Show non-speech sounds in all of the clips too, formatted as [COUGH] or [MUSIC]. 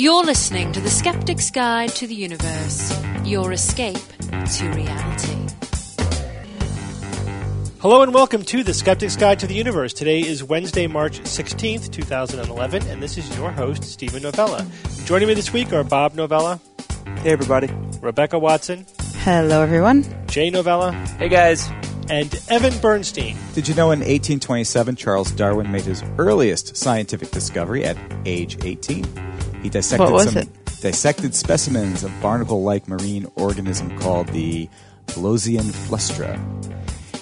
You're listening to The Skeptic's Guide to the Universe, your escape to reality. Hello and welcome to The Skeptic's Guide to the Universe. Today is Wednesday, March 16th, 2011, and this is your host, Steven Novella. Joining me this week are Bob Novella, Hey, everybody. Rebecca Watson, Hello, everyone. Jay Novella, Hey, guys. and Evan Bernstein. Did you know in 1827 Charles Darwin made his earliest scientific discovery at age 18? He dissected What was some it? dissected specimens of barnacle-like marine organism called the Pelosian flustra.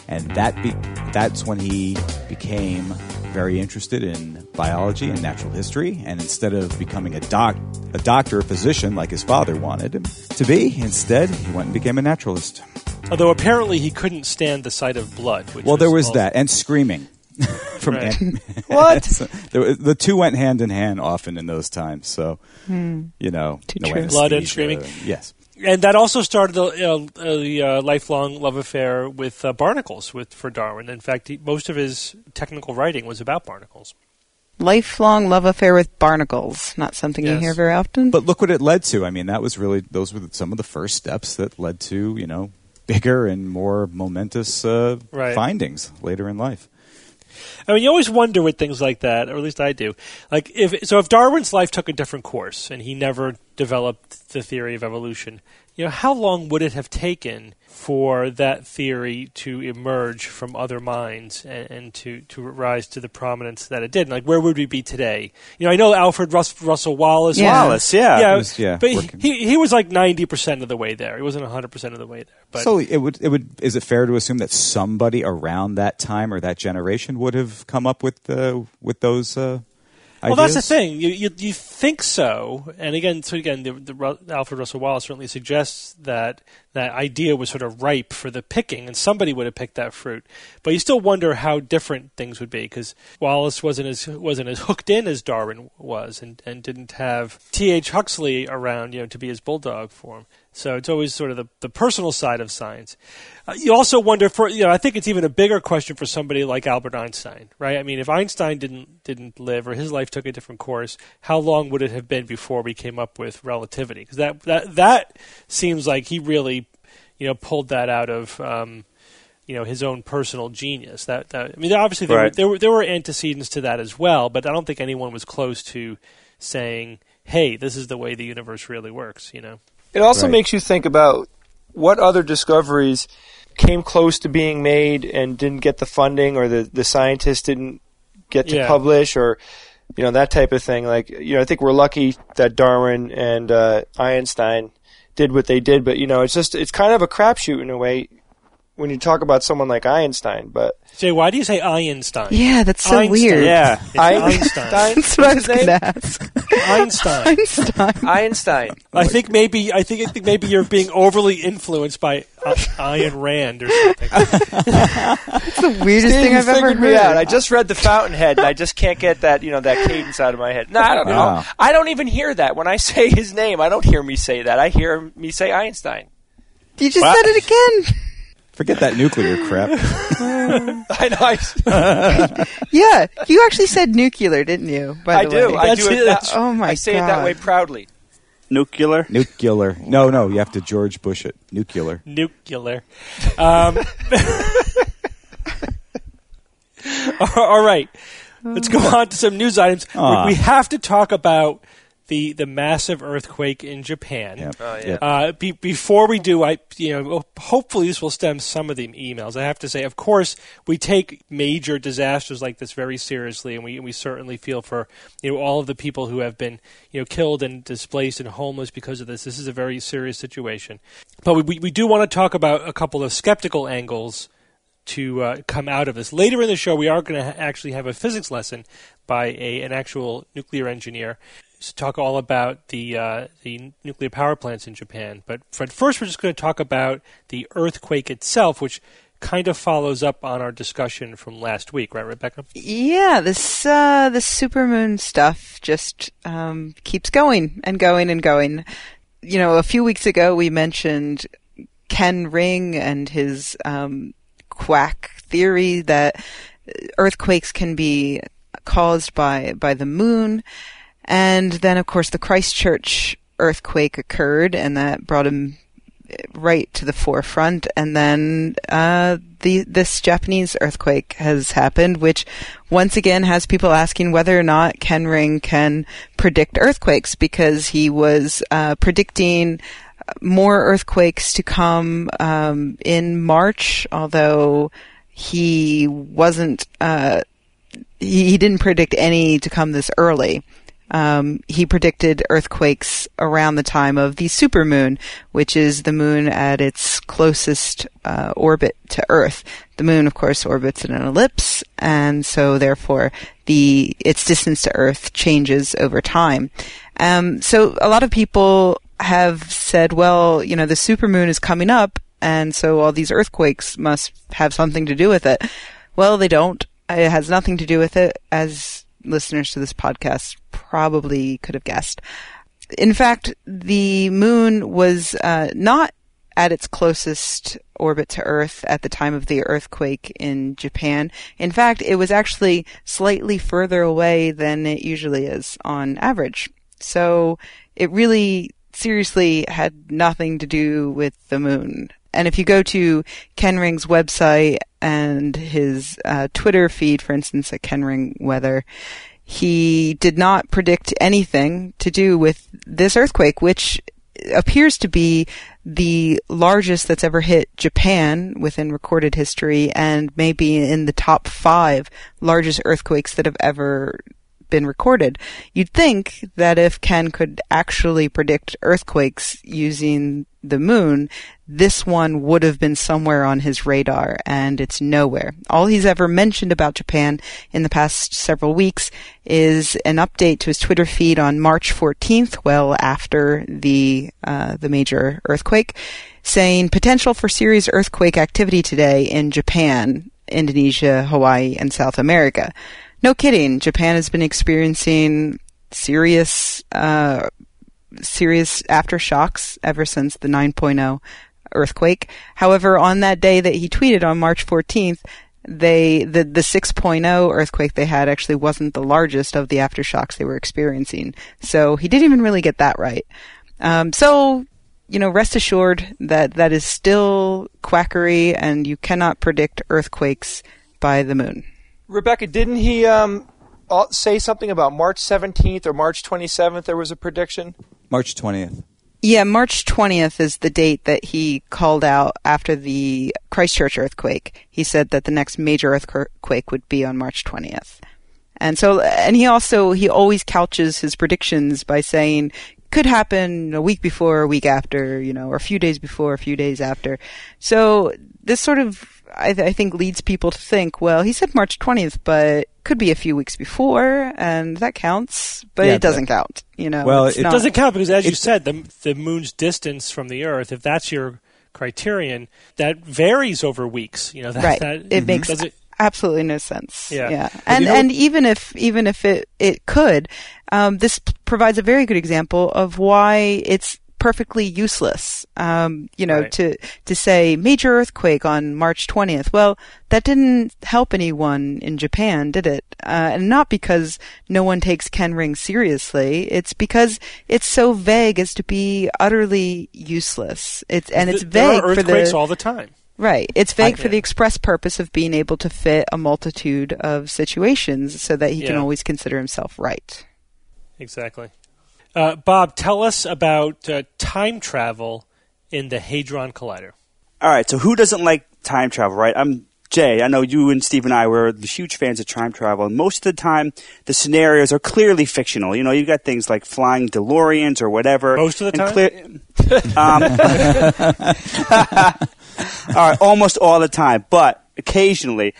And that be, that's when he became very interested in biology and natural history and instead of becoming a doc a doctor, a physician like his father wanted him to be, instead he went and became a naturalist. Although apparently he couldn't stand the sight of blood. Which Well, there was also- that, and screaming [LAUGHS] from Right. Ant- [LAUGHS] What? [LAUGHS] So there was- the two went hand in hand often in those times. So you know, no. Blood and anesthesia. screaming. Yes, And that also started a, a, a, uh, lifelong love affair with uh, barnacles with for Darwin. In fact, he, most of his technical writing was about barnacles. Lifelong love affair with barnacles. Not something you hear very often. but look what it led to. I mean, that was really those were some of the first steps that led to you know bigger and more momentous uh, Right. findings later in life. I mean, you always wonder with things like that, or at least I do. Like, if so, if Darwin's life took a different course and he never developed the theory of evolution, you know, how long would it have taken for that theory to emerge from other minds and, and to, to rise to the prominence that it did? Like, where would we be today? You know, I know Alfred Rus- Russel Wallace. Yeah. Wallace, yeah. yeah, was- yeah, but he, he he was like ninety percent of the way there. He wasn't hundred percent of the way there. But so it would it would is it fair to assume that somebody around that time or that generation would have come up with uh, with those? Uh, Well, that's the thing. You, you you think so, and again, so again, the, the Alfred Russel Wallace certainly suggests that that idea was sort of ripe for the picking, and somebody would have picked that fruit. But you still wonder how different things would be because Wallace wasn't as wasn't as hooked in as Darwin was, and, and didn't have T. H. Huxley around, you know, to be his bulldog for him. So it's always sort of the, the personal side of science. Uh, you also wonder for you know I think it's even a bigger question for somebody like Albert Einstein, right? I mean, if Einstein didn't didn't live or his life took a different course, how long would it have been before we came up with relativity? Because that that that seems like he really you know pulled that out of. Um, you know his own personal genius. That, that I mean, obviously there, were, there were there were antecedents to that as well, but I don't think anyone was close to saying, "Hey, this is the way the universe really works." You know. It also Right. makes you think about what other discoveries came close to being made and didn't get the funding, or the the scientists didn't get to Yeah. publish, or you know that type of thing. Like you know, I think we're lucky that Darwin and uh, Einstein did what they did, but you know, it's just it's kind of a crapshoot in a way when you talk about someone like Einstein. But Jay, why do you say Einstein? yeah, that's so Einstein. weird. yeah, It's Einstein. That's what I was What's going to ask. Einstein. [LAUGHS] Einstein. Einstein. I think maybe I think I think maybe you're being overly influenced by uh, Ayn Rand or something. [LAUGHS] [LAUGHS] That's the weirdest Steve, thing I've ever figured heard. me out. I just read The Fountainhead, and I just can't get that, you know, that cadence out of my head. No, I don't know. Wow. I don't even hear that when I say his name. I don't hear me say that. I hear me say Einstein. you just What? said it again. Forget that nuclear crap. [LAUGHS] I know. I, [LAUGHS] Yeah, you actually said nuclear, didn't you? By I the do. way? I That's do it. it. That, That's- Oh my I say it that way proudly. Nuclear. nuclear. No, no, you have to George Bush it. Nuclear. Nuclear. Um, [LAUGHS] all right, let's go on to some news items. We, Ah. we have to talk about the the massive earthquake in Japan. Yep. Oh, yeah. Yep. Uh, be, before we do, I you know hopefully this will stem some of the emails. I have to say, of course, we take major disasters like this very seriously, and we we certainly feel for you know all of the people who have been you know killed and displaced and homeless because of this. This is a very serious situation, but we we, we do want to talk about a couple of skeptical angles to uh, come out of this. Later in the show, we are going to ha- actually have a physics lesson by a, an actual nuclear engineer to talk all about the uh, the nuclear power plants in Japan. But, first, we're just going to talk about the earthquake itself, which kind of follows up on our discussion from last week, right, Rebecca? Yeah, this uh, this supermoon stuff just um, keeps going and going and going. You know, a few weeks ago we mentioned Ken Ring and his um, quack theory that earthquakes can be caused by by the moon, And then, of course, the Christchurch earthquake occurred, and that brought him right to the forefront. And then uh, the this Japanese earthquake has happened, which once again has people asking whether or not Ken Ring can predict earthquakes because he was uh, predicting more earthquakes to come um, in March, although he wasn't. Uh, he, he didn't predict any to come this early. Um, he predicted earthquakes around the time of the supermoon, which is the moon at its closest uh, orbit to Earth. The moon, of course, orbits in an ellipse, and so therefore the its distance to Earth changes over time. Um, so a lot of people have said, well, you know, the supermoon is coming up, and so all these earthquakes must have something to do with it. Well, they don't. It has nothing to do with it, as listeners to this podcast probably could have guessed. In fact, the moon was uh, not at its closest orbit to Earth at the time of the earthquake in Japan. In fact, it was actually slightly further away than it usually is on average. So it really seriously had nothing to do with the moon. And if you go to Ken Ring's website and his uh, Twitter feed, for instance, at Kenring Weather, he did not predict anything to do with this earthquake, which appears to be the largest that's ever hit Japan within recorded history and maybe in the top five largest earthquakes that have ever been recorded. You'd think that if Ken could actually predict earthquakes using the moon, this one would have been somewhere on his radar, and it's nowhere. All he's ever mentioned about Japan in the past several weeks is an update to his Twitter feed on March 14th, well after the uh, the major earthquake, saying potential for serious earthquake activity today in Japan, Indonesia, Hawaii, and South America. No kidding. Japan has been experiencing serious, uh, serious aftershocks ever since the 9.0 earthquake. However, on that day that he tweeted on March 14th, they the the 6.0 earthquake they had actually wasn't the largest of the aftershocks they were experiencing. So he didn't even really get that right. Um, so you know, rest assured that that is still quackery, and you cannot predict earthquakes by the moon. Rebecca, didn't he um, say something about March 17th or March 27th? There was a prediction. March 20th. Yeah, March 20th is the date that he called out after the Christchurch earthquake. He said that the next major earthquake would be on March 20th. And so, and he also, he always couches his predictions by saying, could happen a week before, a week after, you know, or a few days before, a few days after. So this sort of I, th- I, think leads people to think, well, he said March 20th, but could be a few weeks before, and that counts, but yeah, it doesn't count. You know, well, it not, doesn't count because, as you said, the the moon's distance from the Earth, if that's your criterion, that varies over weeks. You know, that, right? That, it mm-hmm. makes it, absolutely no sense. Yeah, yeah. and you know, and even if even if it it could, um, this p- provides a very good example of why it's perfectly useless. Um, you know, right. to to say major earthquake on March 20th. Well, that didn't help anyone in Japan, did it? Uh, and not because no one takes Ken Ring seriously. It's because it's so vague as to be utterly useless. It's and it's vague are earthquakes all the time. Right. It's vague for the express purpose of being able to fit a multitude of situations so that he yeah. can always consider himself right. Exactly. Uh, Bob, tell us about uh, time travel in the Hadron Collider. All right, so who doesn't like time travel, right? I'm Jay. I know you and Steve and I were huge fans of time travel, and most of the time the scenarios are clearly fictional. You know, you've got things like flying DeLoreans or whatever. Most of the time. [LAUGHS] um, [LAUGHS] all right, almost all the time, but occasionally,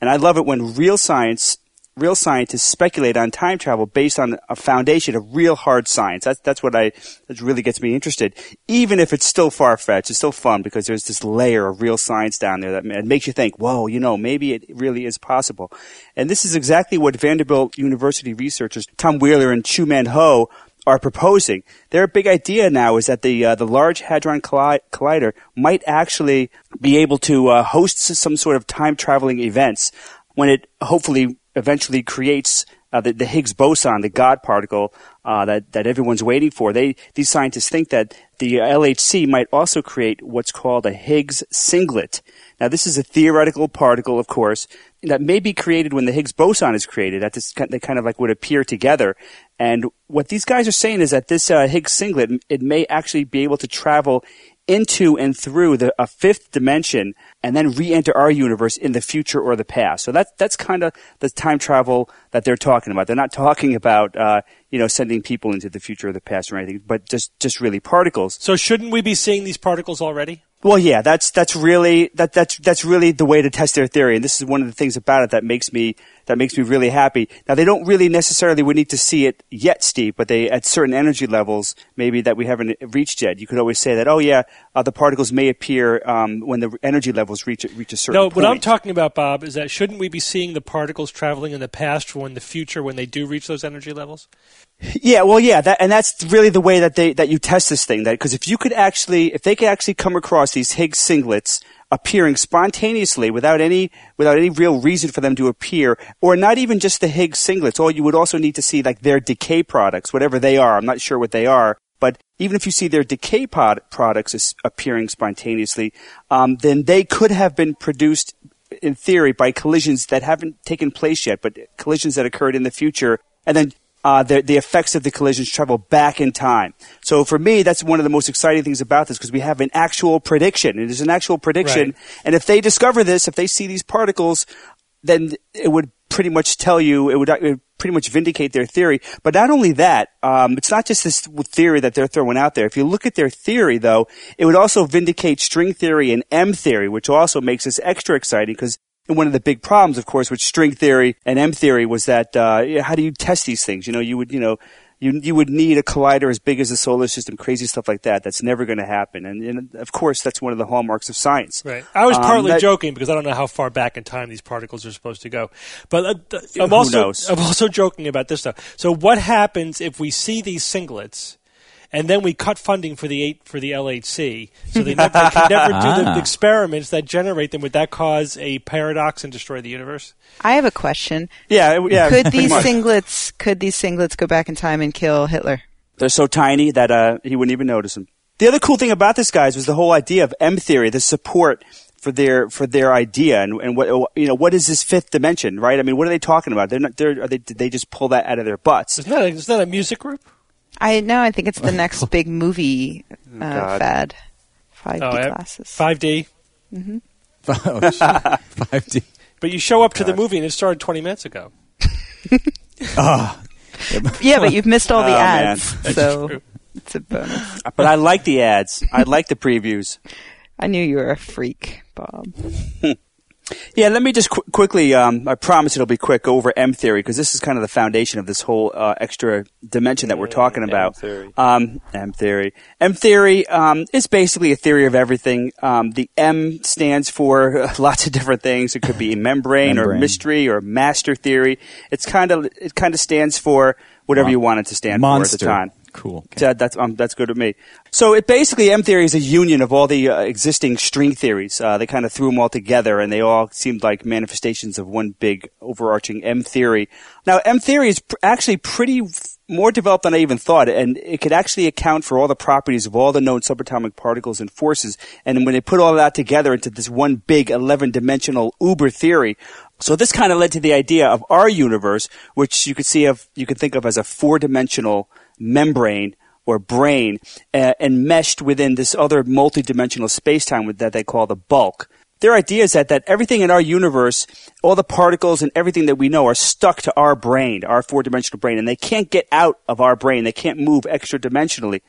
and I love it when real science real scientists speculate on time travel based on a foundation of real hard science. That's that's what I that really gets me interested. Even if it's still far fetched, it's still fun because there's this layer of real science down there that makes you think, whoa, you know, maybe it really is possible. And this is exactly what Vanderbilt University researchers Tom Weiler and Chui Man Ho are proposing. Their big idea now is that the uh, the Large Hadron Collider might actually be able to uh, host some sort of time traveling events when it hopefully eventually creates uh, the, the, Higgs boson, the God particle uh, that that everyone's waiting for. They these scientists think that the LHC might also create what's called a Higgs singlet. Now, this is a theoretical particle, of course, that may be created when the Higgs boson is created. That this, they kind of like would appear together. And what these guys are saying is that this uh, Higgs singlet, it may actually be able to travel into and through the, a fifth dimension and then re-enter our universe in the future or the past. So that's that's kind of the time travel that they're talking about. They're not talking about uh, you know sending people into the future or the past or anything, but just just really particles. So shouldn't we be seeing these particles already? Well, yeah, that's that's really that that's that's really the way to test their theory, and this is one of the things about it that makes me that makes me really happy. Now, they don't really necessarily we need to see it yet, Steve, but they at certain energy levels, maybe that we haven't reached yet. You could always say that, oh yeah, uh, the particles may appear um, when the energy levels reach reach a certain. No, point. what I'm talking about, Bob, is that shouldn't we be seeing the particles traveling in the past or in the future when they do reach those energy levels? Yeah, well, yeah, that, and that's really the way that they that you test this thing. That because if you could actually, if they could actually come across these Higgs singlets appearing spontaneously without any without any real reason for them to appear, or not even just the Higgs singlets. Or you would also need to see like their decay products, whatever they are. I'm not sure what they are, but even if you see their decay pod- products appearing spontaneously, um, then they could have been produced in theory by collisions that haven't taken place yet, but collisions that occurred in the future, and then uh, the, the effects of the collisions travel back in time. So for me, that's one of the most exciting things about this because we have an actual prediction. It is an actual prediction. Right. And if they discover this, if they see these particles, then it would pretty much tell you, it would, it would pretty much vindicate their theory. But not only that, um, it's not just this theory that they're throwing out there. If you look at their theory, though, it would also vindicate string theory and M theory, which also makes this extra exciting because and one of the big problems, of course, with string theory and M theory was that uh, how do you test these things? You know, you would, you know, you you would need a collider as big as the solar system, crazy stuff like that. That's never going to happen, and, and, of course, that's one of the hallmarks of science. Right. I was Um, partly that- joking because I don't know how far back in time these particles are supposed to go, but uh, th- I'm Who also knows? I'm also joking about this stuff. So, what happens if we see these singlets? And then we cut funding for the eight for the LHC, so they never, they can never do the [LAUGHS] Ah. experiments that generate them. Would that cause a paradox and destroy the universe? I have a question. Yeah, it- yeah. could pretty these much. singlets could these singlets go back in time and kill Hitler? They're so tiny that uh, he wouldn't even notice them. The other cool thing about this, guys, was the whole idea of M theory, the support for their for their idea, and, and what you know, what is this fifth dimension, right? I mean, what are they talking about? They're not. They're, are they, did they just pull that out of their butts? Isn't that a, isn't that a music group? I know. I think it's the next [LAUGHS] big movie uh, God. fad. Five Oh, D I- classes. Five D. [LAUGHS] oh, shit. 5D. [LAUGHS] But you show up to the movie and it started 20 minutes ago. Ah, Yeah, but you've missed all the Oh, man. ads, so it's a bonus. But I like the ads. I like the previews. I knew you were a freak, Bob. Yeah, let me just qu- quickly. Um, I promise it'll be quick. Over M theory because this is kind of the foundation of this whole uh, extra dimension that we're talking about. M theory. Um, M theory. M theory um, is basically a theory of everything. Um, the M stands for [LAUGHS] lots of different things. It could be [LAUGHS] membrane, or mystery or master theory. It's kind of it kind of stands for whatever you want it to stand monster. for at the time. Cool. That, that's um, that's good with me. So it basically M theory is a union of all the uh, existing string theories. Uh, they kind of threw them all together, and they all seemed like manifestations of one big overarching M theory. Now M theory is pr- actually pretty f- more developed than I even thought, and it could actually account for all the properties of all the known subatomic particles and forces. And when they put all that together into this one big eleven-dimensional uber theory, so this kind of led to the idea of our universe, which you could see of you could think of as a four-dimensional membrane or brane uh, enmeshed within this other multidimensional space-time that they call the bulk. Their idea is that, that everything in our universe, all the particles and everything that we know are stuck to our brane, our four-dimensional brane, and they can't get out of our brane. They can't move extra-dimensionally.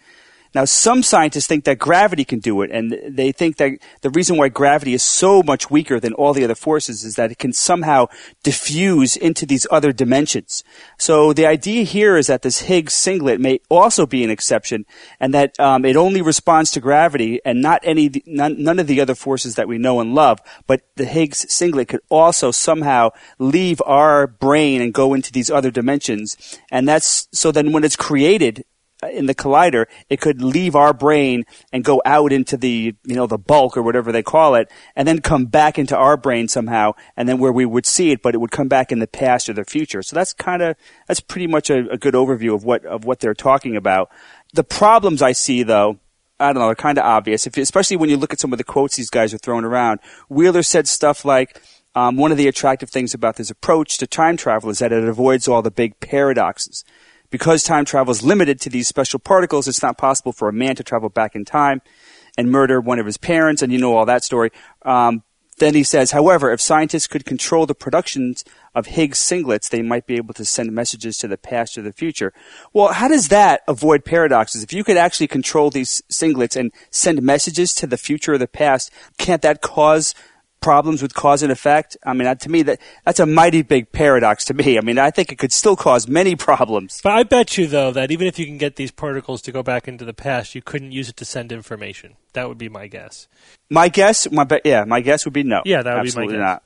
Now, some scientists think that gravity can do it, and they think that the reason why gravity is so much weaker than all the other forces is that it can somehow diffuse into these other dimensions. So the idea here is that this Higgs singlet may also be an exception, and that um, it only responds to gravity and not any none, none of the other forces that we know and love. But the Higgs singlet could also somehow leave our brane and go into these other dimensions, and that's so. Then when it's created, in the collider, it could leave our brane and go out into the, you know, the bulk or whatever they call it, and then come back into our brane somehow, and then where we would see it, but it would come back in the past or the future. So that's kind of, that's pretty much a, a good overview of what, of what they're talking about. The problems I see though, I don't know, they're kind of obvious, if, especially when you look at some of the quotes these guys are throwing around. Weiler said stuff like, um, one of the attractive things about this approach to time travel is that it avoids all the big paradoxes. Because time travel is limited to these special particles, it's not possible for a man to travel back in time and murder one of his parents, and you know all that story. Um, then he says, however, if scientists could control the productions of Higgs singlets, they might be able to send messages to the past or the future. Well, how does that avoid paradoxes? If you could actually control these singlets and send messages to the future or the past, can't that cause problems with cause and effect. I mean, uh, to me, that that's a mighty big paradox to me. I mean, I think it could still cause many problems. But I bet you, though, that even if you can get these particles to go back into the past, you couldn't use it to send information. That would be my guess. My guess, my be- yeah, my guess would be no. Yeah, that would Absolutely be my guess.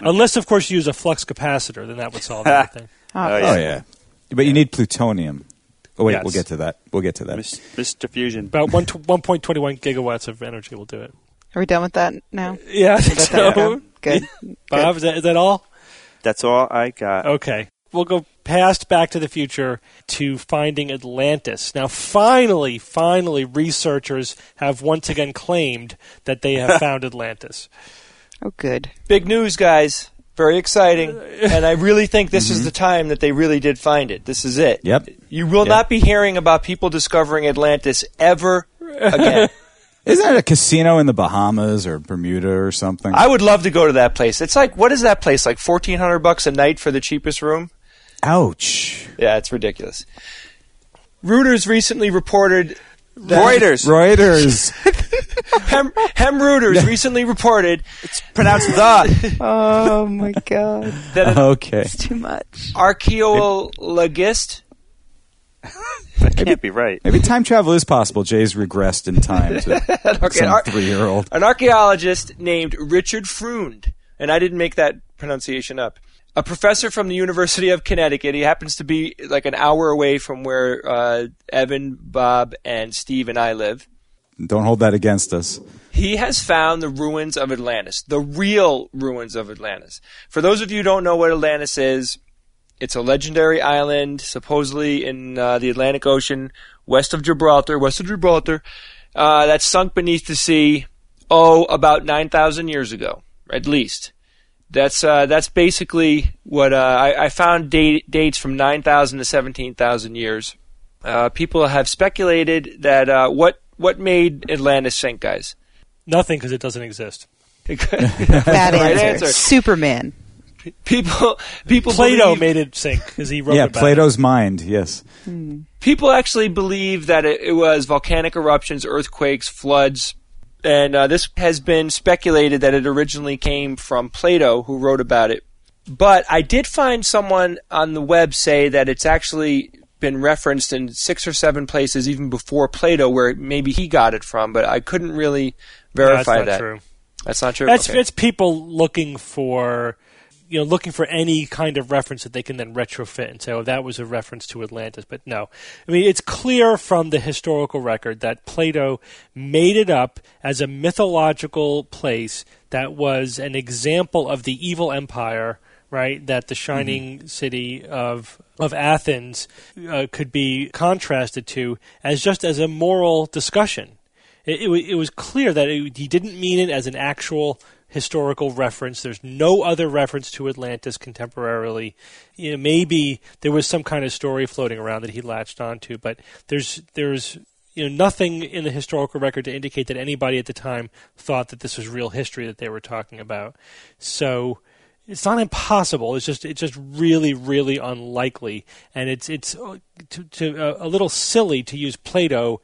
not. Unless, of course, you use a flux capacitor, then that would solve [LAUGHS] everything. Oh, Oh yeah. yeah, oh, but you need plutonium. Oh wait, Yes. we'll get to that. We'll get to that. Mis- Mr. Fusion. About one t- 1.21 gigawatts of energy will do it. Are we done with that now? Uh, yeah, I think Let that so. go? Good. Bob, is that, is that all? That's all I got. Okay. We'll go past Back to the Future to finding Atlantis. Now, finally, finally, researchers have once again claimed that they have [LAUGHS] found Atlantis. Oh, good. Big news, guys. Very exciting. [LAUGHS] and I really think this is mm-hmm. the time that they really did find it. This is it. Yep. You will Yep. not be hearing about people discovering Atlantis ever again. [LAUGHS] Isn't it a casino in the Bahamas or Bermuda or something? I would love to go to that place. It's like what is that place? Like fourteen hundred bucks a night for the cheapest room? Ouch. Yeah, it's ridiculous. Reuters recently reported Reuters. Reuters. [LAUGHS] Hem, Hem Reuters [LAUGHS] recently reported it's Pronounced the. [LAUGHS] Oh my god, that an okay. it's too much. archaeologist that can't be right. Maybe time travel is possible. Jay's regressed in time to [LAUGHS] Okay, some ar- three-year-old. an archaeologist named Richard Freund, and I didn't make that pronunciation up. A professor from the University of Connecticut. He happens to be like an hour away from where uh, Evan, Bob, and Steve and I live. Don't hold that against us. He has found the ruins of Atlantis, the real ruins of Atlantis. For those of you who don't know what Atlantis is, it's a legendary island, supposedly in uh, the Atlantic Ocean, west of Gibraltar, west of Gibraltar, uh, that sunk beneath the sea, oh, about 9,000 years ago, at least. That's uh, that's basically what uh, I, I found date, dates from 9,000 to 17,000 years. Uh, people have speculated that uh, what what made Atlantis sink, guys. Nothing because it doesn't exist. [LAUGHS] Bad Right answer. answer. Superman. People people Plato believe, made it sink because he wrote yeah, about Plato's mind. Yes. people actually believe that it, it was volcanic eruptions, earthquakes, floods, and uh, this has been speculated that it originally came from Plato, who wrote about it. But I did find someone on the web say that it's actually been referenced in six or seven places, even before Plato, where maybe he got it from. But I couldn't really it. No, verify that's not that. true. That's not true. That's Okay. it's people looking for you know looking for any kind of reference that they can then retrofit and say, oh, that was a reference to Atlantis. But no, I mean it's clear from the historical record that Plato made it up as a mythological place that was an example of the evil empire. Right, that the shining city of of Athens uh, could be contrasted to as just as a moral discussion. It, it, it was clear that it, he didn't mean it as an actual historical reference. There's no other reference to Atlantis contemporarily. You know, maybe there was some kind of story floating around that he latched onto, but there's there's you know nothing in the historical record to indicate that anybody at the time thought that this was real history that they were talking about. So it's not impossible. It's just it's just really really unlikely, and it's it's uh, to, to, uh, a little silly to use Plato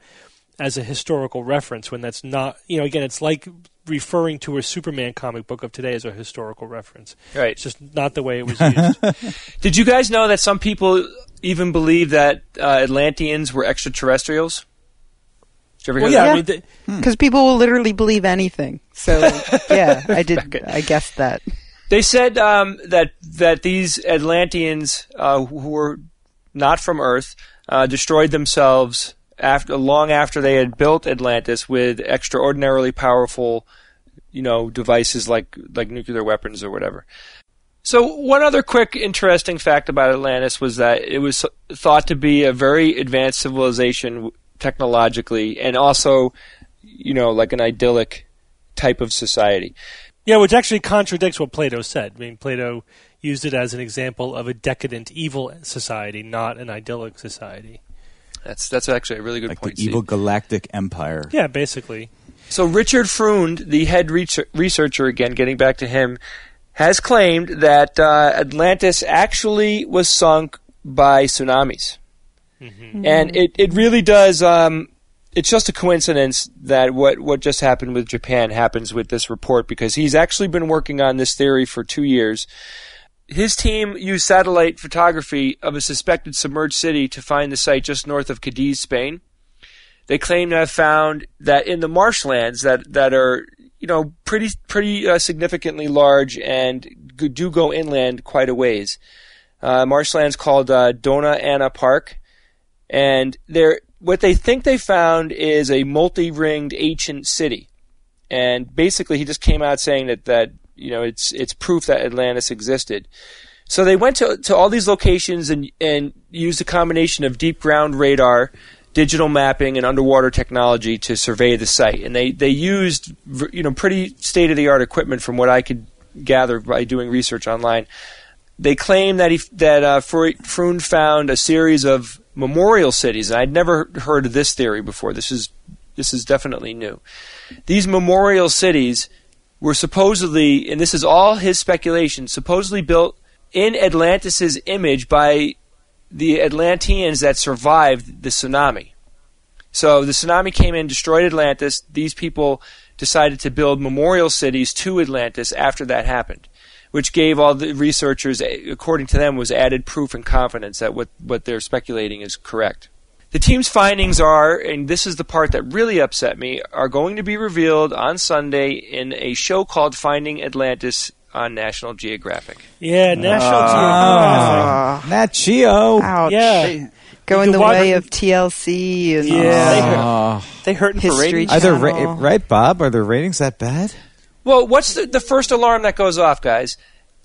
as a historical reference when that's not you know again it's like referring to a Superman comic book of today as a historical reference. right. It's just not the way it was used. [LAUGHS] Did you guys know that some people even believe that uh, Atlanteans were extraterrestrials? Did you ever well, hear yeah, that? I mean, th- Because people will literally believe anything. So [LAUGHS] yeah, I did. I guessed that. They said um, that that these Atlanteans uh, who were not from Earth uh, destroyed themselves after long after they had built Atlantis with extraordinarily powerful, you know, devices like like nuclear weapons or whatever. So one other quick interesting fact about Atlantis was that it was thought to be a very advanced civilization technologically and also, you know, like an idyllic type of society. Yeah, which actually contradicts what Plato said. I mean, Plato used it as an example of a decadent, evil society, not an idyllic society. That's that's actually a really good like point. the evil Steve. galactic empire. Yeah, basically. So Richard Freund, the head researcher, again getting back to him, has claimed that uh, Atlantis actually was sunk by tsunamis, and it it really does. Um, it's just a coincidence that what what just happened with Japan happens with this report because he's actually been working on this theory for two years. His team used satellite photography of a suspected submerged city to find the site just north of Cadiz, Spain. They claim to have found that in the marshlands that, that are you know pretty pretty uh, significantly large and do go inland quite a ways. Uh, marshlands called uh, Doñana Park, and they're what they think they found is a multi-ringed ancient city. And basically, he just came out saying that that you know it's it's proof that Atlantis existed. So they went to to all these locations and and used a combination of deep ground radar, digital mapping, and underwater technology to survey the site. And they they used you know pretty state of the art equipment from what I could gather by doing research online. They claim that he that uh, found a series of memorial cities, and I'd never heard of this theory before. This is this is definitely new. These memorial cities were supposedly, and this is all his speculation, supposedly built in Atlantis's image by the Atlanteans that survived the tsunami. So the tsunami came in, destroyed Atlantis. These people decided to build memorial cities to Atlantis after that happened, which gave all the researchers, according to them, was added proof and confidence that what, what they're speculating is correct. The team's findings are, and this is the part that really upset me, are going to be revealed on Sunday in a show called Finding Atlantis on National Geographic. Yeah, National Ah. Geographic. Nat Geo. Ouch. Yeah. Going You the way of TLC and Yeah. They hurting for History ratings. Are the ra- right, Bob? Are the ratings that bad? Well, what's the, the first alarm that goes off, guys?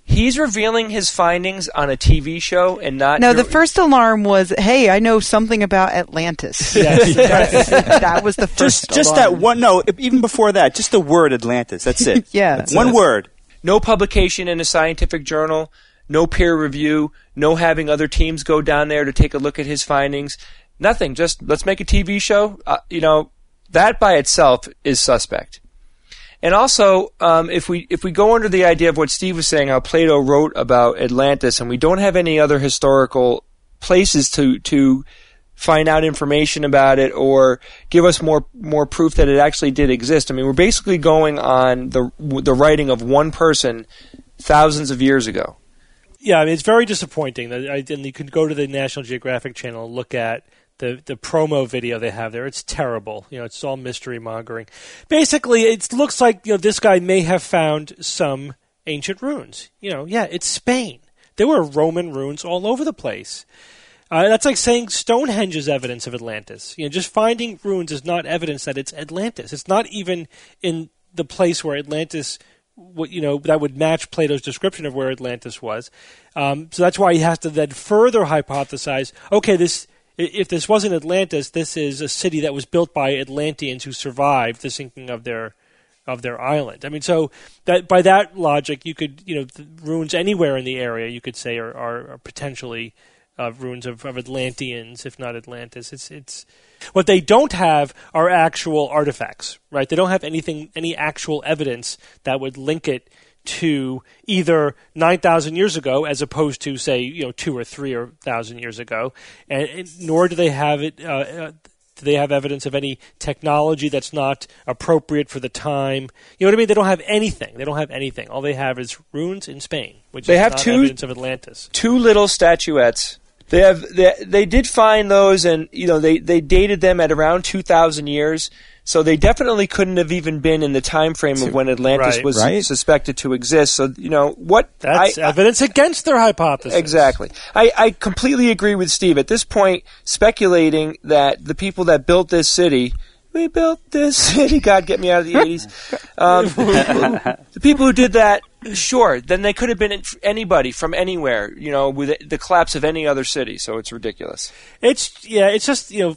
He's revealing his findings on a TV show and not. No, your- the first alarm was, "Hey, I know something about Atlantis." [LAUGHS] Yes. [LAUGHS] that was the first. Just, just that one. No, even before that, just the word Atlantis. That's it. [LAUGHS] Yeah, that's one it. word. No publication in a scientific journal, no peer review, no having other teams go down there to take a look at his findings. Nothing. Just let's make a TV show. Uh, you know, that by itself is suspect. And also, um, if we if we go under the idea of what Steve was saying, how Plato wrote about Atlantis, and we don't have any other historical places to to find out information about it or give us more more proof that it actually did exist. I mean, we're basically going on the the writing of one person thousands of years ago. Yeah, I mean, it's very disappointing. That and you can go to the National Geographic Channel and look at the the promo video they have there. It's terrible. You know, it's all mystery mongering. Basically, it looks like you know this guy may have found some ancient ruins. You know, yeah, it's Spain. There were Roman ruins all over the place. Uh, that's like saying Stonehenge is evidence of Atlantis. You know, just finding ruins is not evidence that it's Atlantis. It's not even in the place where Atlantis, what you know, that would match Plato's description of where Atlantis was. Um, so that's why he has to then further hypothesize. Okay, this if this wasn't Atlantis, this is a city that was built by Atlanteans who survived the sinking of their of their island. I mean, so that by that logic, you could you know ruins anywhere in the area you could say are, are, are potentially uh, ruins of, of Atlanteans, if not Atlantis. It's it's what they don't have are actual artifacts, right? They don't have anything, any actual evidence that would link it to either nine thousand years ago, as opposed to say you know two or three or thousand years ago, and, and nor do they have it. Uh, uh, do they have evidence of any technology that's not appropriate for the time? You know what I mean? They don't have anything. They don't have anything. All they have is ruins in Spain, which They is have not two- evidence of Atlantis. Two little statuettes. They have they, they did find those, and you know they they dated them at around two thousand years. So they definitely couldn't have even been in the time frame of when Atlantis Right. was Right. suspected to exist. So you know what? That's I- evidence against their hypothesis. Exactly. I, I completely agree with Steve. At this point, speculating that the people that built this city, we built this [LAUGHS] city, God get me out of the 80s. Um, the people who did that, sure, then they could have been anybody from anywhere, you know, with the collapse of any other city, so it's ridiculous. It's yeah. It's just you know,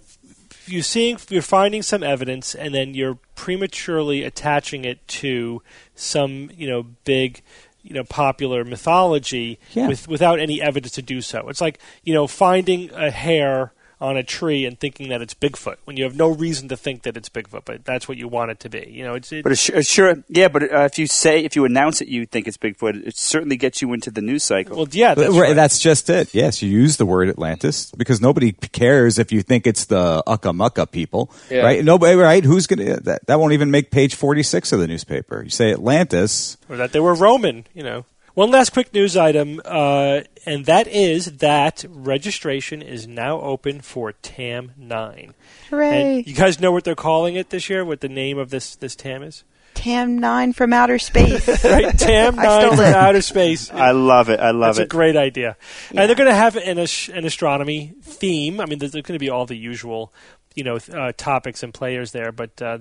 you're seeing you're finding some evidence, and then you're prematurely attaching it to some you know big you know popular mythology Yeah. with without any evidence to do so. It's like you know finding a hair on a tree and thinking that it's Bigfoot when you have no reason to think that it's Bigfoot, but that's what you want it to be. You know, it's it, But it sure, sure yeah. But uh, if you say if you announce it, you think it's Bigfoot. It certainly gets you into the news cycle. well, yeah, that's Right, right. That's just it. Yes, you use the word Atlantis because nobody cares if you think it's the Ucka Mucka people, Yeah. right? Nobody, right? Who's gonna that? That won't even make page forty-six of the newspaper. You say Atlantis, or that they were Roman. You know. One last quick news item, uh, and that is that registration is now open for TAM nine. Hooray! And you guys know what they're calling it this year? What the name of this this TAM is? Tam 9 from outer space. [LAUGHS] Right, TAM [LAUGHS] nine from outer space. [LAUGHS] I love it. I love it. That's a great idea. Yeah. And they're going to have an, an astronomy theme. I mean, there's going to be all the usual, you know, uh, topics and players there, but uh,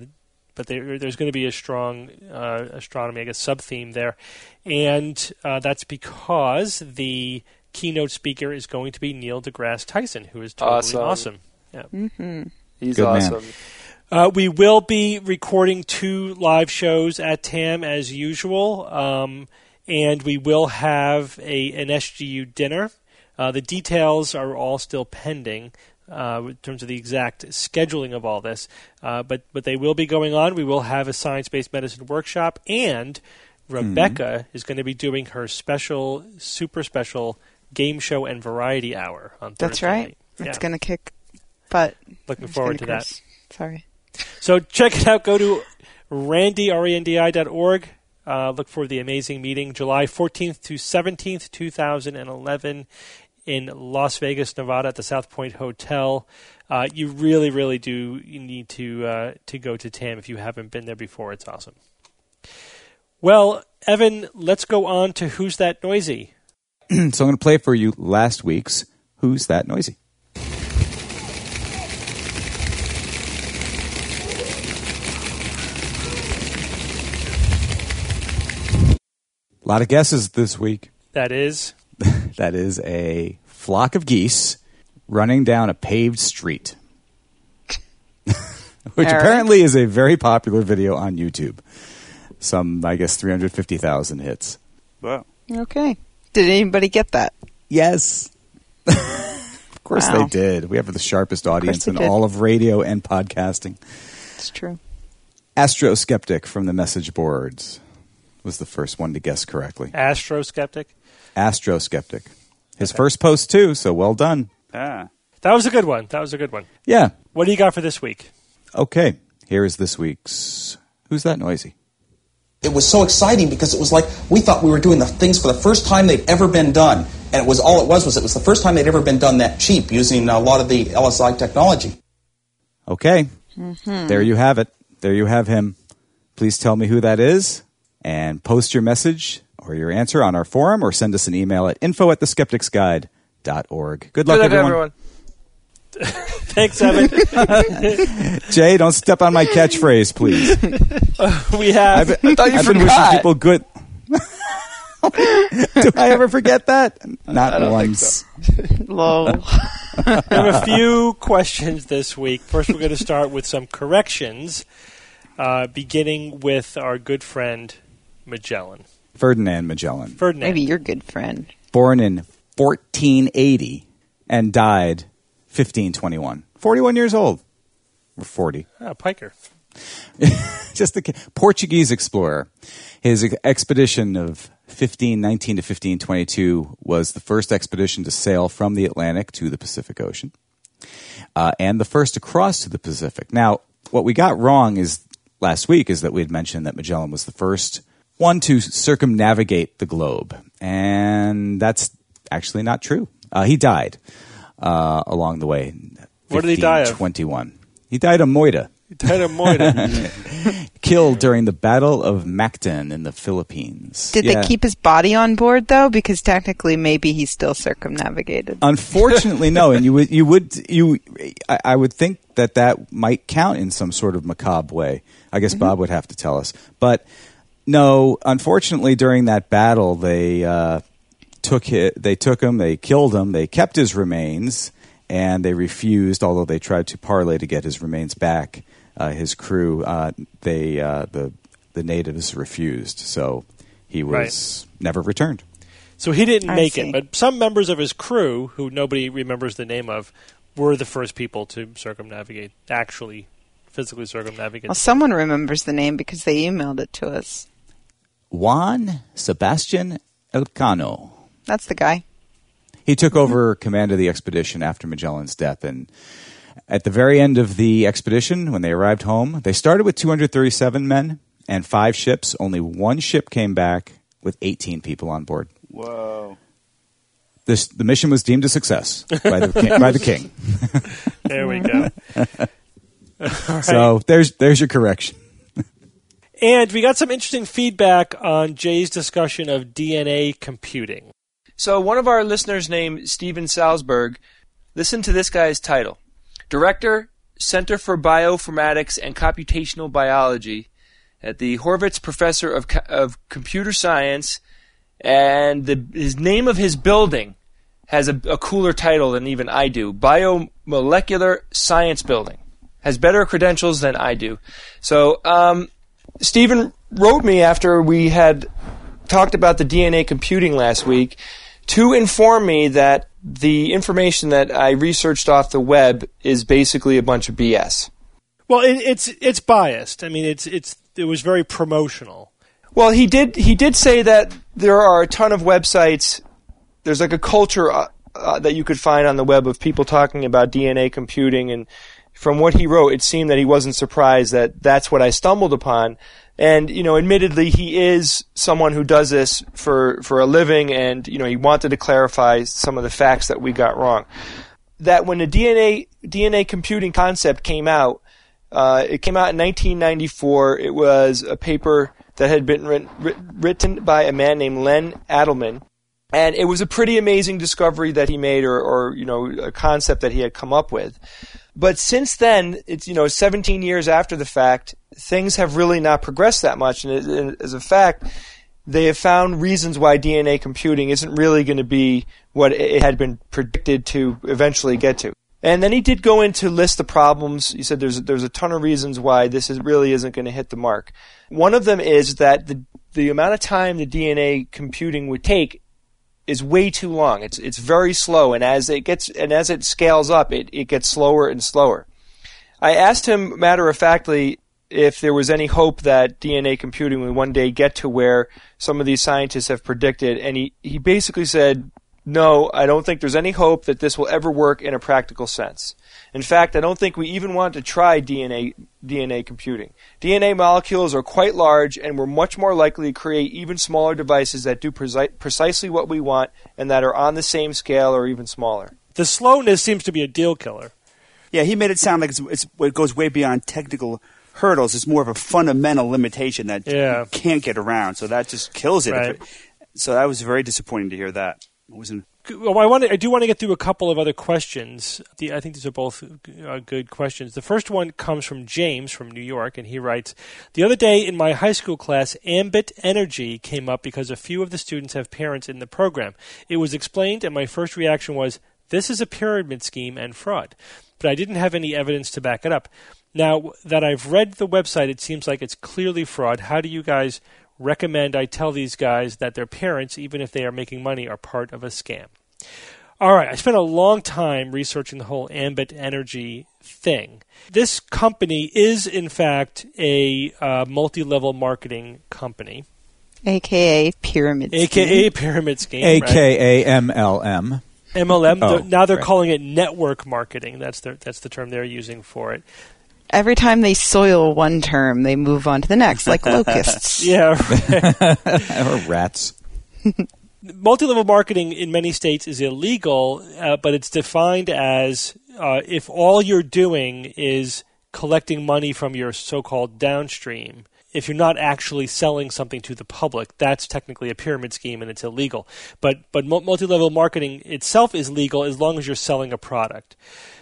but there, there's going to be a strong uh, astronomy, I guess, sub theme there, and uh, that's because the keynote speaker is going to be Neil deGrasse Tyson, who is totally Awesome. awesome. Yeah. hmm He's Good man. awesome. Uh, we will be recording two live shows at TAM as usual, um, and we will have a an SGU dinner. Uh, the details are all still pending uh, in terms of the exact scheduling of all this, uh, but but they will be going on. We will have a science based medicine workshop, and Rebecca is going to be doing her special, super special game show and variety hour on Thursday. That's right. night. It's going to kick butt. Looking forward to gonna that. Sorry. So check it out. Go to randi, R-E-N-D-I.org. Uh, look for the amazing meeting, July 14th to 17th, 2011, in Las Vegas, Nevada, at the South Point Hotel. Uh, you really, really do need to uh, to go to TAM if you haven't been there before. It's awesome. Well, Evan, let's go on to Who's That Noisy? [CLEARS THROAT] so I'm going to play for you last week's Who's That Noisy? A lot of guesses this week. That is That is a flock of geese running down a paved street, [LAUGHS] which All right. apparently is a very popular video on YouTube. Some, I guess, 350,000 hits. Wow. Okay. Did anybody get that? Yes. [LAUGHS] of course Wow. they did. We have the sharpest audience in did. all of radio and podcasting. It's true. Astro Skeptic from the message boards was the first one to guess correctly. Astro Skeptic. Astro Skeptic. His first post, too, so well done. Ah. That was a good one. That was a good one. Yeah. What do you got for this week? Okay. Here is this week's Who's That Noisy? It was so exciting because it was like we thought we were doing the things for the first time they've ever been done, and it was all it was was it was the first time they'd ever been done that cheap using a lot of the LSI technology. Okay. There you have it. There you have him. Please tell me who that is and post your message or your answer on our forum or send us an email at info at theskepticsguide.org. Good luck, Good luck, everyone. everyone. [LAUGHS] Thanks, Evan. [LAUGHS] Jay, don't step on my catchphrase, please. [LAUGHS] we have I've, I thought you I've been wishing forgot. people good. Do I ever forget that? Not don't once. Lol. We have a few questions this week. First, we're going to start with some corrections, uh, beginning with our good friend Magellan. Ferdinand Magellan, Ferdinand. Maybe your good friend. born in 1480 and died 1521. 41 years old. Or 40. Ah, Piker. [LAUGHS] Just the Portuguese explorer. His expedition of 1519 to 1522 was the first expedition to sail from the Atlantic to the Pacific Ocean, uh, and the first to cross to the Pacific. Now, what we got wrong is last week is that we had mentioned that Magellan was the first one to circumnavigate the globe, and that's actually not true. Uh, he died uh, along the way. What did he die of? Twenty-one. He died of Moida Dynamite. [LAUGHS] [LAUGHS] Killed during the Battle of Mactan in the Philippines. Did Yeah. they keep his body on board though? Because technically, maybe he's still circumnavigated. Unfortunately, no. And you would, you would, you, I, I would think that that might count in some sort of macabre way. I guess Bob would have to tell us. But no, unfortunately, during that battle, they uh, took hi they took him, they killed him, they kept his remains, and they refused. Although they tried to parlay to get his remains back, uh, his crew, uh, they uh, the the natives refused. So he was never returned. so he didn't I make see. it, but some members of his crew, who nobody remembers the name of, were the first people to circumnavigate, actually physically circumnavigate. Well, someone remembers the name because they emailed it to us. Juan Sebastian Elcano. That's the guy. He took over command of the expedition after Magellan's death. And at the very end of the expedition, when they arrived home, they started with 237 men and five ships. Only one ship came back with 18 people on board. Whoa. This, the mission was deemed a success by the king. by the king. [LAUGHS] there we go. [LAUGHS] [LAUGHS] So there's, there's your correction. And we got some interesting feedback on Jay's discussion of DNA computing. So one of our listeners named Steven Salzberg, listen to this guy's title. Director, Center for Bioinformatics and Computational Biology at the Horvitz Professor of, of Computer Science, and the, his name of his building has a, a cooler title than even I do. Biomolecular Science Building. Has better credentials than I do. So, um, Steven wrote me after we had talked about the DNA computing last week to inform me that the information that I researched off the web is basically a bunch of BS. Well, it, it's it's biased. I mean, it's it's it was very promotional. Well, he did he did say that there are a ton of websites. There's like a culture uh, uh, that you could find on the web of people talking about DNA computing, and from what he wrote, it seemed that he wasn't surprised that that's what I stumbled upon. And you know, admittedly, he is someone who does this for for a living, and you know, he wanted to clarify some of the facts that we got wrong. That when the DNA DNA computing concept came out, uh, it came out in 1994. It was a paper that had been writ- writ- written by a man named Len Adleman, and it was a pretty amazing discovery that he made, or, or you know, a concept that he had come up with. But since then, it's you know, 17 years after the fact, things have really not progressed that much. And, as a fact, they have found reasons why DNA computing isn't really going to be what it had been predicted to eventually get to. And then he did go in to list the problems. He said there's there's a ton of reasons why this is really isn't going to hit the mark. One of them is that the the amount of time the DNA computing would take is way too long. It's it's very slow, and as it gets and as it scales up, it, it gets slower and slower. I asked him matter of factly if there was any hope that DNA computing would one day get to where some of these scientists have predicted, and he, he basically said, No, I don't think there's any hope that this will ever work in a practical sense. In fact, I don't think we even want to try DNA DNA computing. DNA molecules are quite large, and we're much more likely to create even smaller devices that do preci- precisely what we want and that are on the same scale or even smaller. The slowness seems to be a deal killer. Yeah, he made it sound like it's, it's it goes way beyond technical hurdles. It's more of a fundamental limitation that Yeah. you can't get around. So that just kills it. Right. So that was very disappointing to hear that. It wasn't. Well, I want to, I do want to get through a couple of other questions. The, I think these are both uh, good questions. The first one comes from James from New York, and he writes, "The other day in my high school class, ambit energy came up because a few of the students have parents in the program. It was explained, and my first reaction was, this is a pyramid scheme and fraud. But I didn't have any evidence to back it up. Now that I've read the website, it seems like it's clearly fraud. How do you guys recommend I tell these guys that their parents, even if they are making money, are part of a scam? All right, I spent a long time researching the whole ambit energy thing. This company is, in fact, a uh, multi level marketing company, AKA pyramid. aka scheme. pyramid scheme. right? AKA MLM. MLM. Oh, They're- now they're right. calling it network marketing. That's the that's the term they're using for it. Every time they soil one term, they move on to the next, like locusts. [LAUGHS] Yeah. [LAUGHS] or rats. [LAUGHS] multi-level marketing in many states is illegal, uh, but it's defined as uh, if all you're doing is collecting money from your so-called downstream, if you're not actually selling something to the public, that's technically a pyramid scheme and it's illegal. But but multi-level marketing itself is legal as long as you're selling a product.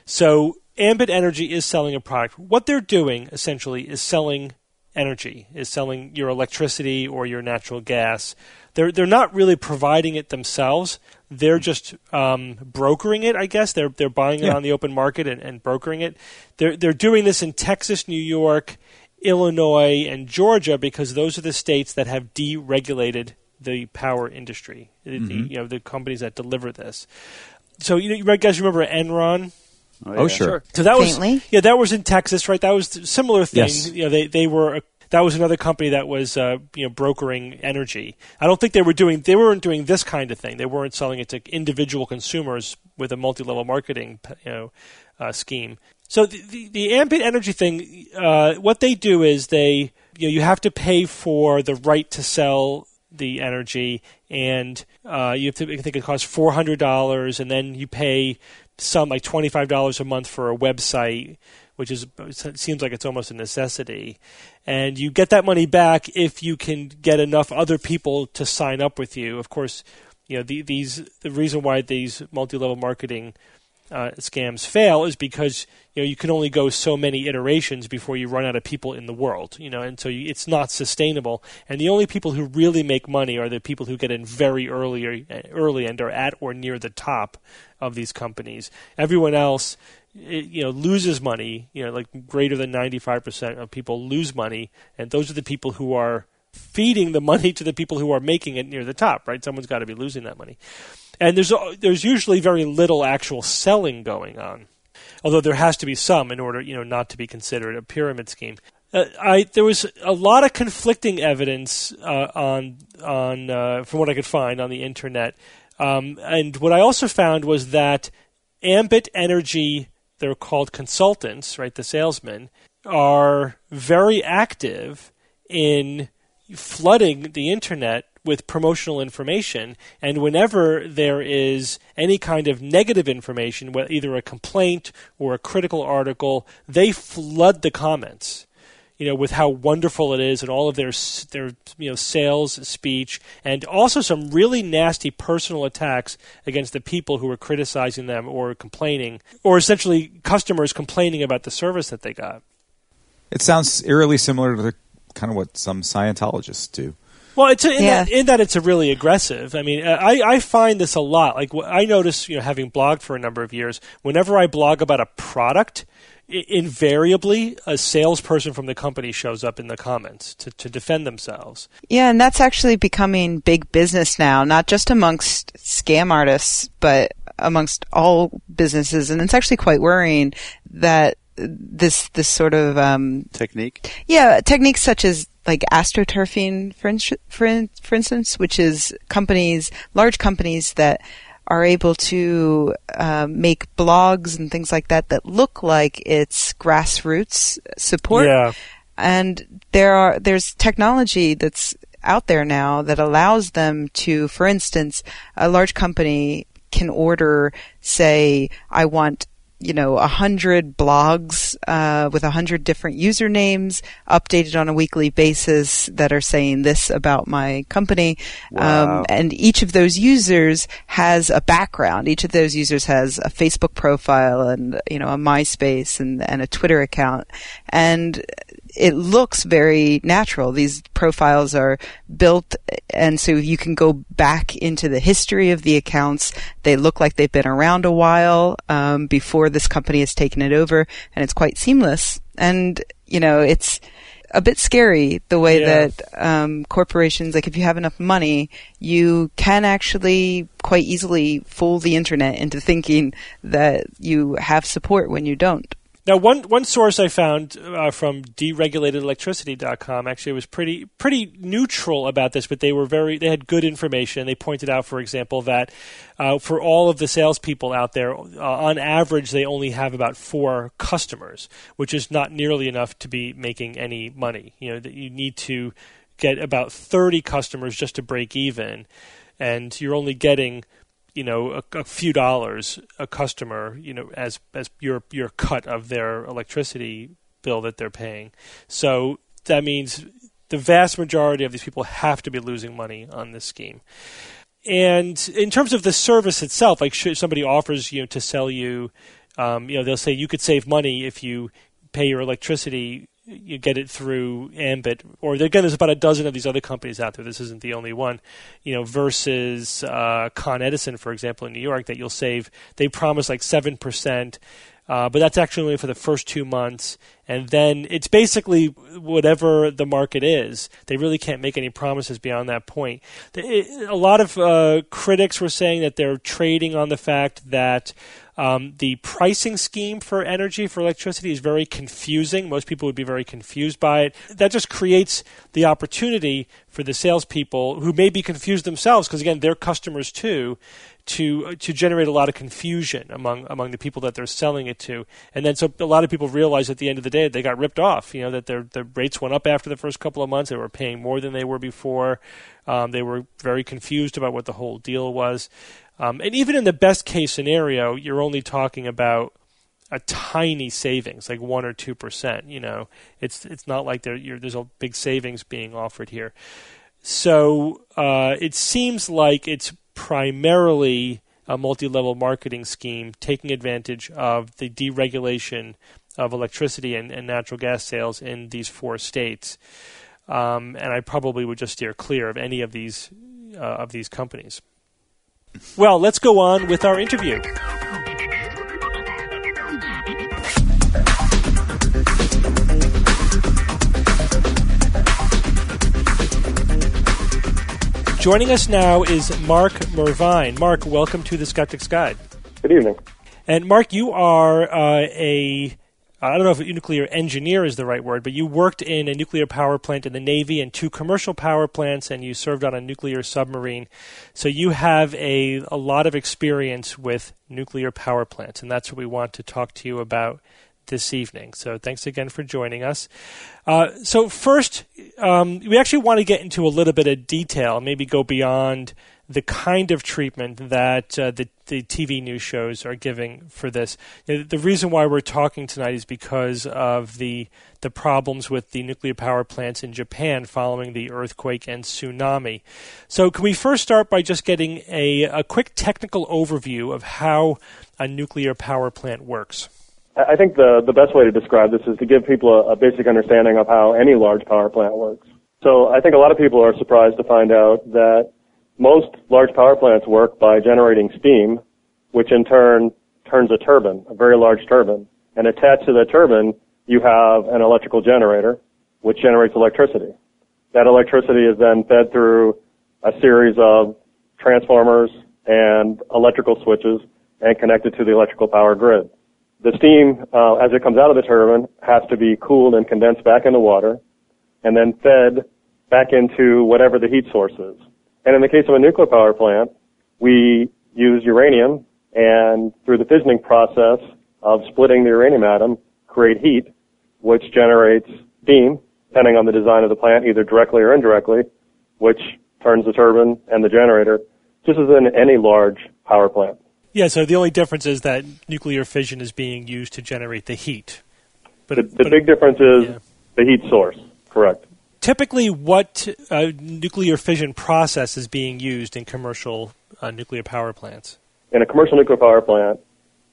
So Ambit Energy is selling a product. What they're doing essentially is selling energy, is selling your electricity or your natural gas. They're they're not really providing it themselves. They're just um, brokering it, I guess. They're they're buying it Yeah. on the open market and, and brokering it. They're they're doing this in Texas, New York, Illinois, and Georgia because those are the states that have deregulated the power industry. The- the- you know the companies that deliver this. So you know, you guys remember Enron? Oh, sure. So that was Faintly. yeah, that was in Texas, right? That was a similar thing. Yes. You know, they they were a, that was another company that was uh, you know brokering energy. I don't think they were doing they weren't doing this kind of thing. They weren't selling it to individual consumers with a multi-level marketing you know uh, scheme. So the, the, the Ambit Energy thing, uh, what they do is they you know you have to pay for the right to sell the energy, and uh, you have to. I think it costs four hundred dollars, and then you pay some like twenty five dollars a month for a website, which is seems like it's almost a necessity, and you get that money back if you can get enough other people to sign up with you. Of course, you know the, these the reason why these multi level marketing uh, scams fail is because you know you can only go so many iterations before you run out of people in the world you know and so you, it's not sustainable. And the only people who really make money are the people who get in very early early and are at or near the top of these companies. Everyone else it, you know loses money you know like greater than 95% of people lose money and those are the people who are feeding the money to the people who are making it near the top right? Someone's got to be losing that money and there's there's usually very little actual selling going on, although there has to be some in order you know not to be considered a pyramid scheme. Uh, I there was a lot of conflicting evidence uh, on on uh, from what I could find on the internet, um, and what I also found was that Ambit Energy, they're called consultants, right? The salesmen are very active in flooding the internet with promotional information. And whenever there is any kind of negative information, either a complaint or a critical article, they flood the comments. You know, with how wonderful it is, and all of their their you know sales speech, and also some really nasty personal attacks against the people who are criticizing them or complaining, or essentially customers complaining about the service that they got. It sounds eerily similar to the, kind of what some Scientologists do. Well, it's a, in, Yeah. that, in that it's a really aggressive. I mean, uh, I, I find this a lot. Like I notice, you know, having blogged for a number of years, whenever I blog about a product, I- invariably a salesperson from the company shows up in the comments to, to defend themselves. Yeah, and that's actually becoming big business now, not just amongst scam artists, but amongst all businesses. And it's actually quite worrying that this this sort of um, Technique. yeah techniques such as like astroturfing, for, ins- for, in- for instance, which is companies, large companies that are able to uh, make blogs and things like that that look like it's grassroots support Yeah. and there are there's technology that's out there now that allows them to for instance a large company can order say i want you know a hundred blogs uh, with a hundred different usernames updated on a weekly basis that are saying this about my company. Wow. um, and each of those users has a background. Each of those users has a facebook profile and you know a myspace and, and a twitter account. And it looks very natural. These profiles are built, and so you can go back into the history of the accounts. They look like they've been around a while um, before this company has taken it over, and it's quite seamless. And you know, it's a bit scary the way Yeah. that um, corporations, like if you have enough money, you can actually quite easily fool the internet into thinking that you have support when you don't. Now, one one source I found uh, from deregulatedelectricity.com actually was pretty pretty neutral about this, but they were very they had good information. They pointed out, for example, that uh, for all of the salespeople out there, uh, on average, they only have about four customers, which is not nearly enough to be making any money. You know that you need to get about thirty customers just to break even, and you're only getting you know a, a few dollars a customer you know as as your your cut of their electricity bill that they're paying. So that means the vast majority of these people have to be losing money on this scheme. And in terms of the service itself, like somebody offers you know, to sell you, um, you know, they'll say you could save money if you pay your electricity you get it through Ambit, or again, there's about a dozen of these other companies out there. This isn't the only one, you know. Versus uh, Con Edison, for example, in New York, that you'll save. They promise like seven percent, uh, but that's actually only for the first two months, and then it's basically whatever the market is. They really can't make any promises beyond that point. It, a lot of uh, critics were saying that they're trading on the fact that um, the pricing scheme for energy, for electricity, is very confusing. Most people would be very confused by it. That just creates the opportunity for the salespeople who may be confused themselves, because again, they're customers too, to to generate a lot of confusion among among the people that they're selling it to, and then so a lot of people realize at the end of the day they got ripped off. You know that their their rates went up after the first couple of months. They were paying more than they were before. Um, they were very confused about what the whole deal was. Um, and even in the best case scenario, you're only talking about a tiny savings, like one or two percent. You know, it's it's not like there, there's a big savings being offered here. So uh, it seems like it's primarily a multi-level marketing scheme, taking advantage of the deregulation of electricity and, and natural gas sales in these four states. Um, and I probably would just steer clear of any of these uh, of these companies. Well, let's go on with our interview. Joining us now is Mark Mervine. Mark, welcome to the Skeptic's Guide. Good evening. And Mark, you are uh, a I don't know if nuclear engineer is the right word, but you worked in a nuclear power plant in the Navy and two commercial power plants, and you served on a nuclear submarine. So you have a, a lot of experience with nuclear power plants, and that's what we want to talk to you about this evening. So thanks again for joining us. Uh, so, first, um, we actually want to get into a little bit of detail, maybe go beyond the kind of treatment that uh, the, the TV news shows are giving for this. The reason why we're talking tonight is because of the the problems with the nuclear power plants in Japan following the earthquake and tsunami. So, can we first start by just getting a, a quick technical overview of how a nuclear power plant works? I think the, the best way to describe this is to give people a, a basic understanding of how any large power plant works. So I think a lot of people are surprised to find out that most large power plants work by generating steam, which in turn turns a turbine, a very large turbine. And attached to the turbine, you have an electrical generator, which generates electricity. That electricity is then fed through a series of transformers and electrical switches and connected to the electrical power grid. The steam, uh, as it comes out of the turbine, has to be cooled and condensed back into water and then fed back into whatever the heat source is. And in the case of a nuclear power plant, we use uranium and through the fissioning process of splitting the uranium atom, create heat, which generates steam, depending on the design of the plant, either directly or indirectly, which turns the turbine and the generator, just as in any large power plant. Yeah, so the only difference is that nuclear fission is being used to generate the heat. But the, the but big difference is yeah. the heat source, correct typically what uh, nuclear fission process is being used in commercial uh, nuclear power plants? In a commercial nuclear power plant,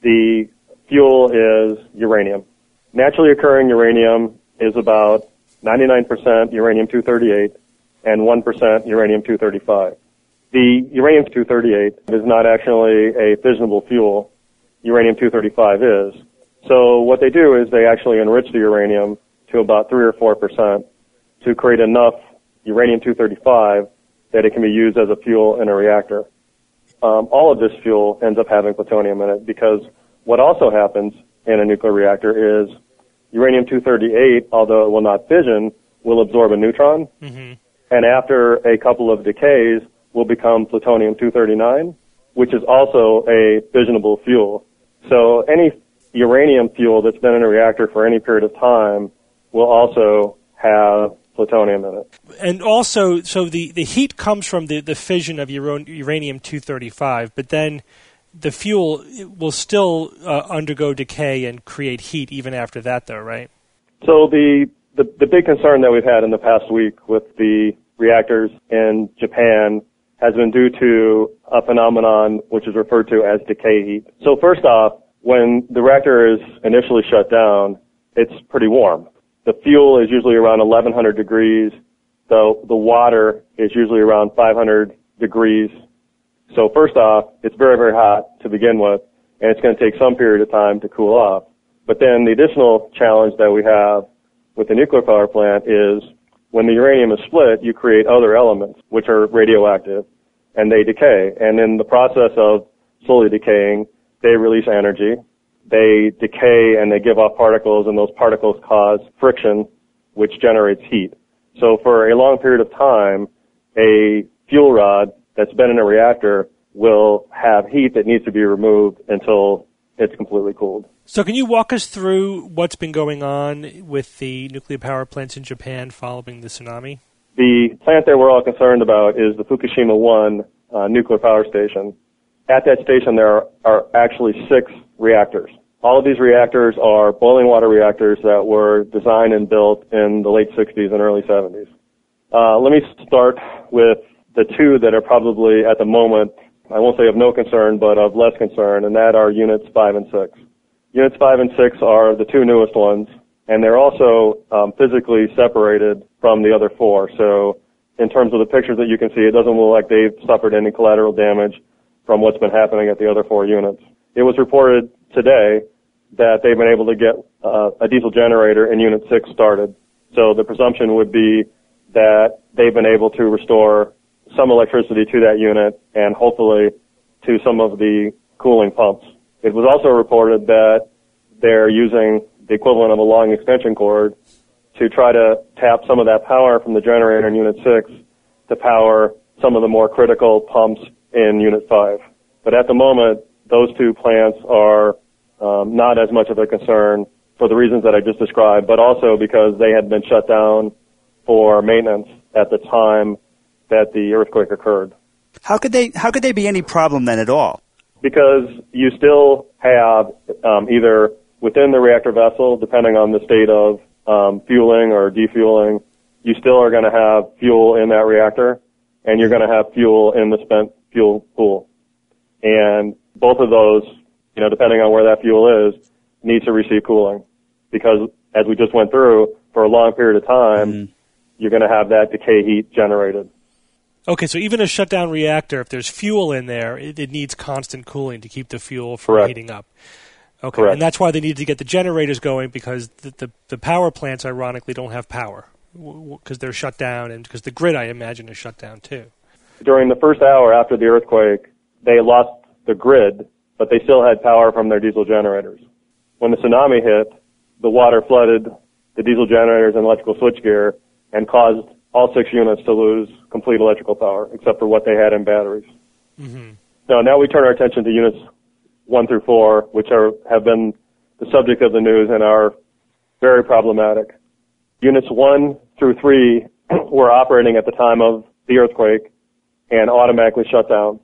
the fuel is uranium. Naturally occurring uranium is about 99% uranium-238 and 1% uranium-235. The uranium-238 is not actually a fissionable fuel. Uranium-235 is. So what they do is they actually enrich the uranium to about 3 or 4% to create enough uranium-235 that it can be used as a fuel in a reactor. Um, all of this fuel ends up having plutonium in it because what also happens in a nuclear reactor is uranium-238, although it will not fission, will absorb a neutron, mm-hmm. and after a couple of decays, will become plutonium-239, which is also a fissionable fuel. So any uranium fuel that's been in a reactor for any period of time will also have plutonium in it. And also, so the, the heat comes from the, the fission of uranium 235, but then the fuel will still uh, undergo decay and create heat even after that, though, right? So the, the, the big concern that we've had in the past week with the reactors in Japan has been due to a phenomenon which is referred to as decay heat. So first off, when the reactor is initially shut down, it's pretty warm. The fuel is usually around 1100 degrees. The, the water is usually around 500 degrees. So first off, it's very, very hot to begin with, and it's going to take some period of time to cool off. But then the additional challenge that we have with the nuclear power plant is when the uranium is split, you create other elements which are radioactive and they decay. And in the process of slowly decaying, they release energy. They decay and they give off particles and those particles cause friction which generates heat. So for a long period of time, a fuel rod that's been in a reactor will have heat that needs to be removed until it's completely cooled. So, can you walk us through what's been going on with the nuclear power plants in Japan following the tsunami? The plant that we're all concerned about is the Fukushima 1 uh, nuclear power station. At that station, there are, are actually six reactors. All of these reactors are boiling water reactors that were designed and built in the late 60s and early 70s. Uh, let me start with the two that are probably at the moment, I won't say of no concern, but of less concern, and that are units 5 and 6. Units 5 and 6 are the two newest ones, and they're also um, physically separated from the other four. So in terms of the pictures that you can see, it doesn't look like they've suffered any collateral damage from what's been happening at the other four units. It was reported today that they've been able to get uh, a diesel generator in Unit 6 started. So the presumption would be that they've been able to restore some electricity to that unit and hopefully to some of the cooling pumps. It was also reported that they're using the equivalent of a long extension cord to try to tap some of that power from the generator in Unit 6 to power some of the more critical pumps in Unit 5. But at the moment, those two plants are um, not as much of a concern for the reasons that I just described, but also because they had been shut down for maintenance at the time that the earthquake occurred. How could they? How could they be any problem then at all? Because you still have um, either within the reactor vessel, depending on the state of um, fueling or defueling, you still are going to have fuel in that reactor, and you're going to have fuel in the spent fuel pool. And both of those, you know, depending on where that fuel is, needs to receive cooling. Because as we just went through, for a long period of time, mm-hmm. you're going to have that decay heat generated. Okay, so even a shutdown reactor, if there's fuel in there, it, it needs constant cooling to keep the fuel from Correct. heating up. Okay, Correct. and that's why they need to get the generators going because the, the, the power plants, ironically, don't have power because they're shut down and because the grid, I imagine, is shut down too. During the first hour after the earthquake, they lost the grid, but they still had power from their diesel generators. When the tsunami hit, the water flooded the diesel generators and electrical switchgear and caused all six units to lose complete electrical power, except for what they had in batteries. Mm-hmm. Now, now we turn our attention to units one through four, which are have been the subject of the news and are very problematic. Units one through three [CLEARS THROAT] were operating at the time of the earthquake and automatically shut down.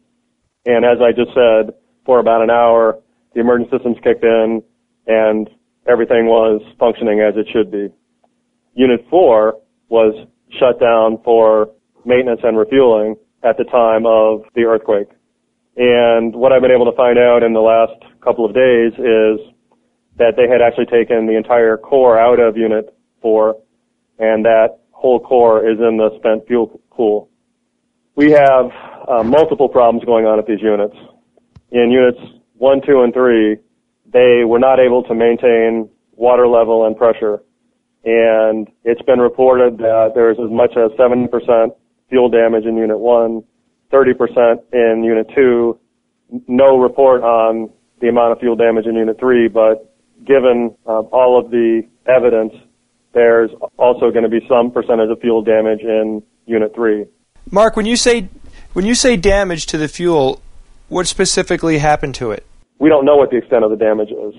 And as I just said, for about an hour, the emergency systems kicked in and everything was functioning as it should be. Unit four was shut down for maintenance and refueling at the time of the earthquake. And what I've been able to find out in the last couple of days is that they had actually taken the entire core out of Unit 4, and that whole core is in the spent fuel pool. We have uh, multiple problems going on at these units. In Units 1, 2, and 3, they were not able to maintain water level and pressure and it's been reported that there's as much as 70% fuel damage in Unit 1, 30% in Unit 2. No report on the amount of fuel damage in Unit 3, but given um, all of the evidence, there's also going to be some percentage of fuel damage in Unit 3. Mark, when you say when you say damage to the fuel, what specifically happened to it? We don't know what the extent of the damage is.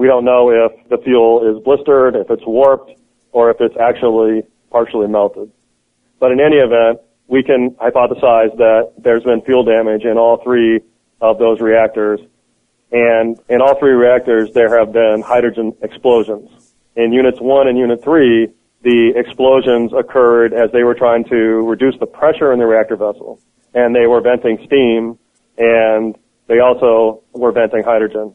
We don't know if the fuel is blistered, if it's warped, or if it's actually partially melted. But in any event, we can hypothesize that there's been fuel damage in all three of those reactors. And in all three reactors, there have been hydrogen explosions. in units one and unit three, the explosions occurred as they were trying to reduce the pressure in the reactor vessel. And they were venting steam and they also were venting hydrogen.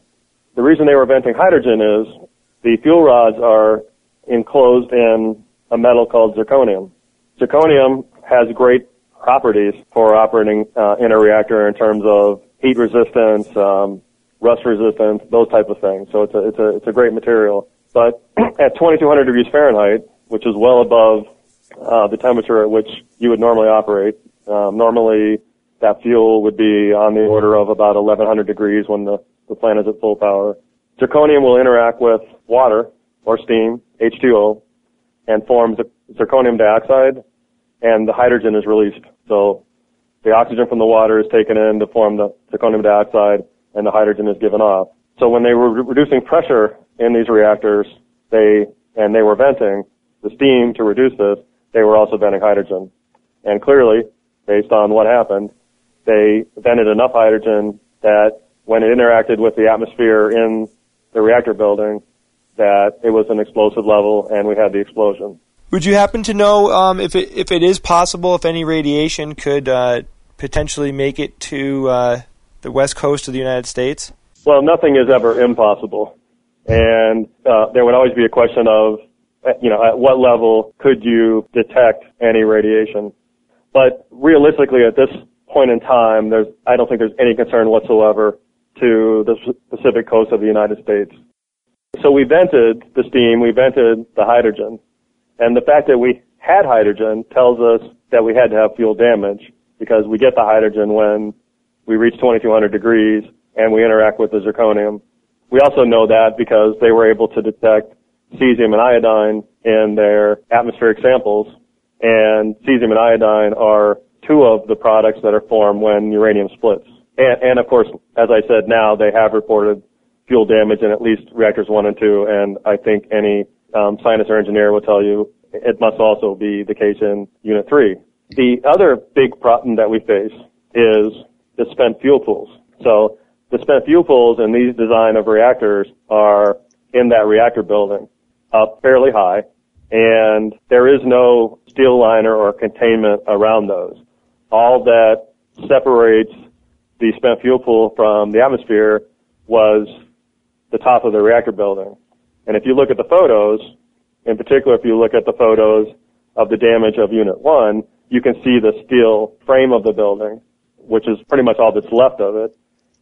The reason they were venting hydrogen is the fuel rods are enclosed in a metal called zirconium. Zirconium has great properties for operating uh, in a reactor in terms of heat resistance, um, rust resistance, those type of things. So it's a it's a it's a great material. But [CLEARS THROAT] at 2200 degrees Fahrenheit, which is well above uh, the temperature at which you would normally operate, um, normally that fuel would be on the order of about 1100 degrees when the, the plant is at full power. Zirconium will interact with water or steam, H2O, and forms zirconium dioxide, and the hydrogen is released. So the oxygen from the water is taken in to form the zirconium dioxide, and the hydrogen is given off. So when they were re- reducing pressure in these reactors, they and they were venting the steam to reduce this. They were also venting hydrogen, and clearly, based on what happened, they vented enough hydrogen that when it interacted with the atmosphere in the reactor building, that it was an explosive level, and we had the explosion. Would you happen to know um, if it if it is possible if any radiation could uh, potentially make it to uh, the west coast of the United States? Well, nothing is ever impossible, and uh, there would always be a question of, you know, at what level could you detect any radiation? But realistically, at this point in time, there's I don't think there's any concern whatsoever to the Pacific coast of the United States. So we vented the steam, we vented the hydrogen, and the fact that we had hydrogen tells us that we had to have fuel damage because we get the hydrogen when we reach 2200 degrees and we interact with the zirconium. We also know that because they were able to detect cesium and iodine in their atmospheric samples, and cesium and iodine are two of the products that are formed when uranium splits. And, and of course, as I said, now they have reported fuel damage in at least reactors one and two, and I think any um, scientist or engineer will tell you it must also be the case in unit three. The other big problem that we face is the spent fuel pools. So the spent fuel pools in these design of reactors are in that reactor building up fairly high, and there is no steel liner or containment around those. All that separates the spent fuel pool from the atmosphere was the top of the reactor building. And if you look at the photos, in particular if you look at the photos of the damage of Unit 1, you can see the steel frame of the building, which is pretty much all that's left of it.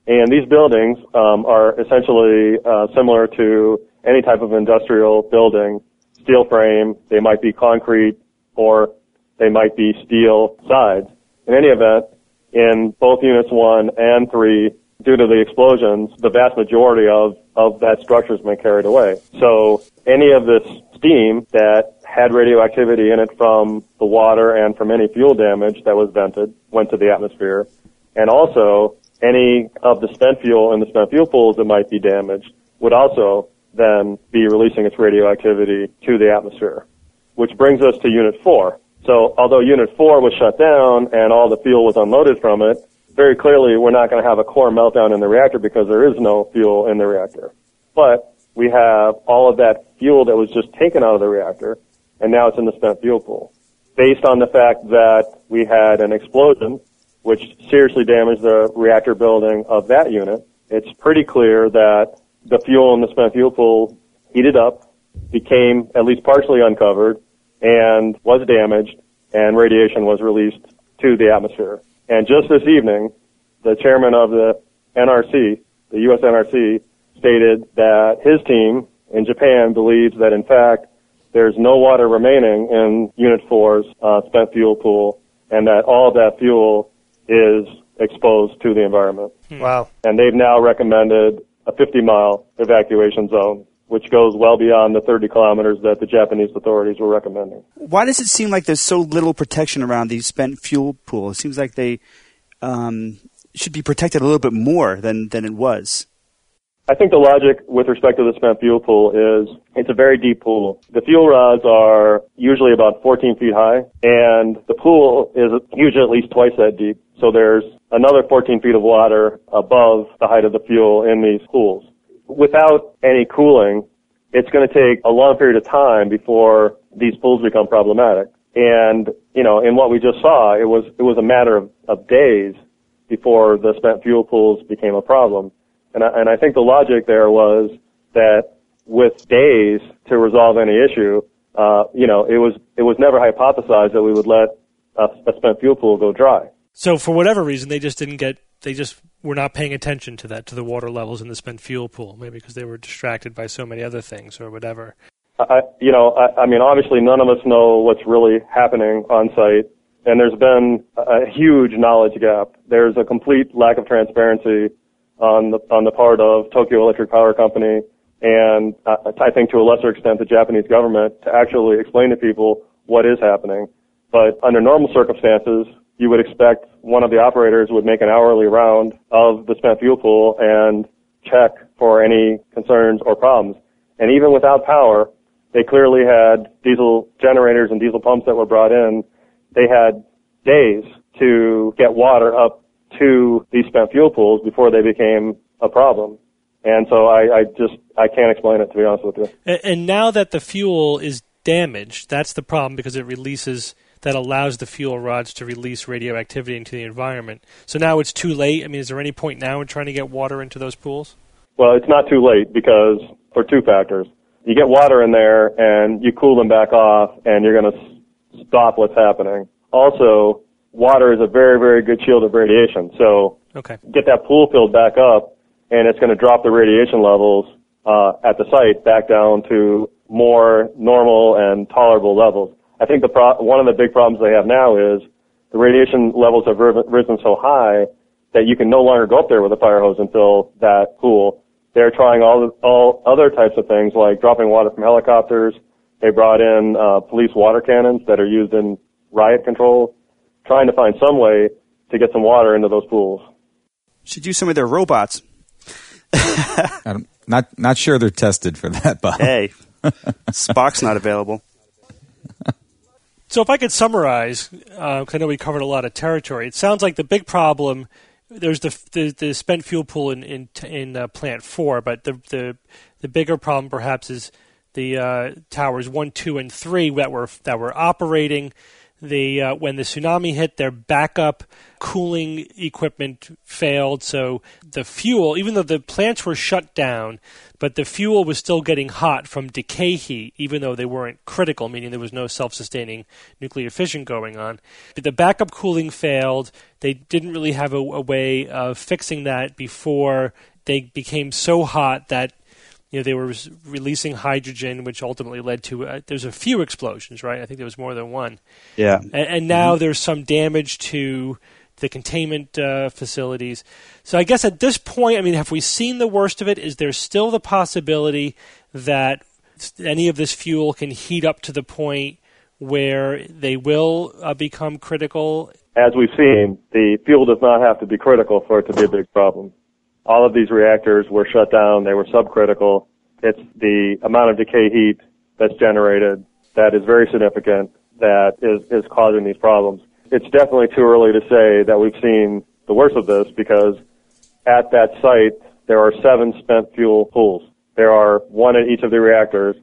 And these buildings um, are essentially uh, similar to any type of industrial building, steel frame. They might be concrete or they might be steel sides. In any event, in both units one and three, due to the explosions, the vast majority of, of that structure has been carried away. So any of this steam that had radioactivity in it from the water and from any fuel damage that was vented went to the atmosphere. And also any of the spent fuel in the spent fuel pools that might be damaged would also then be releasing its radioactivity to the atmosphere. Which brings us to Unit 4. So although Unit 4 was shut down and all the fuel was unloaded from it, very clearly we're not going to have a core meltdown in the reactor because there is no fuel in the reactor. But we have all of that fuel that was just taken out of the reactor and now it's in the spent fuel pool. Based on the fact that we had an explosion which seriously damaged the reactor building of that unit, it's pretty clear that the fuel in the spent fuel pool heated up, became at least partially uncovered, and was damaged, and radiation was released to the atmosphere. And just this evening, the chairman of the NRC, the U.S. NRC, stated that his team in Japan believes that in fact there's no water remaining in Unit 4's uh, spent fuel pool and that all that fuel is exposed to the environment. Wow. And they've now recommended a 50 mile evacuation zone which goes well beyond the 30 kilometers that the Japanese authorities were recommending. Why does it seem like there's so little protection around these spent fuel pools? It seems like they um, should be protected a little bit more than, than it was. I think the logic with respect to the spent fuel pool is it's a very deep pool. The fuel rods are usually about 14 feet high, and the pool is usually at least twice that deep. So there's another 14 feet of water above the height of the fuel in these pools without any cooling it's going to take a long period of time before these pools become problematic. And, you know, in what we just saw, it was, it was a matter of, of days before the spent fuel pools became a problem. And I, and I think the logic there was that with days to resolve any issue, uh, you know, it was, it was never hypothesized that we would let a, a spent fuel pool go dry. So for whatever reason, they just didn't get. They just were not paying attention to that, to the water levels in the spent fuel pool. Maybe because they were distracted by so many other things or whatever. I, you know, I, I mean, obviously, none of us know what's really happening on site, and there's been a huge knowledge gap. There's a complete lack of transparency on the on the part of Tokyo Electric Power Company, and uh, I think to a lesser extent the Japanese government to actually explain to people what is happening. But under normal circumstances, you would expect one of the operators would make an hourly round of the spent fuel pool and check for any concerns or problems. And even without power, they clearly had diesel generators and diesel pumps that were brought in. They had days to get water up to these spent fuel pools before they became a problem. And so I, I just I can't explain it to be honest with you. And, and now that the fuel is damaged, that's the problem because it releases that allows the fuel rods to release radioactivity into the environment. So now it's too late. I mean, is there any point now in trying to get water into those pools? Well, it's not too late because for two factors. You get water in there and you cool them back off and you're going to stop what's happening. Also, water is a very, very good shield of radiation. So Okay. get that pool filled back up and it's going to drop the radiation levels uh, at the site back down to more normal and tolerable levels. I think the pro- one of the big problems they have now is the radiation levels have ri- risen so high that you can no longer go up there with a fire hose and fill that pool. They're trying all all other types of things like dropping water from helicopters. They brought in uh, police water cannons that are used in riot control, trying to find some way to get some water into those pools. Should use some of their robots. [LAUGHS] I'm not not sure they're tested for that, Bob. Hey, [LAUGHS] Spock's not available. So if I could summarize, because I know we covered a lot of territory, it sounds like the big problem. There's the the, the spent fuel pool in in, in uh, plant four, but the the the bigger problem perhaps is the uh, towers one, two, and three that were that were operating. Uh, when the tsunami hit, their backup cooling equipment failed, so the fuel, even though the plants were shut down, but the fuel was still getting hot from decay heat, even though they weren't critical, meaning there was no self-sustaining nuclear fission going on. But the backup cooling failed. They didn't really have a, a way of fixing that before they became so hot that you know they were res- releasing hydrogen, which ultimately led to uh, there's a few explosions, right? I think there was more than one. Yeah. And, and now there's some damage to the containment uh, facilities. So I guess at this point, I mean, have we seen the worst of it? Is there still the possibility that any of this fuel can heat up to the point where they will uh, become critical? As we've seen, the fuel does not have to be critical for it to be a big problem. All of these reactors were shut down. They were subcritical. It's the amount of decay heat that's generated that is very significant that is, is causing these problems. It's definitely too early to say that we've seen the worst of this because at that site there are seven spent fuel pools. There are one at each of the reactors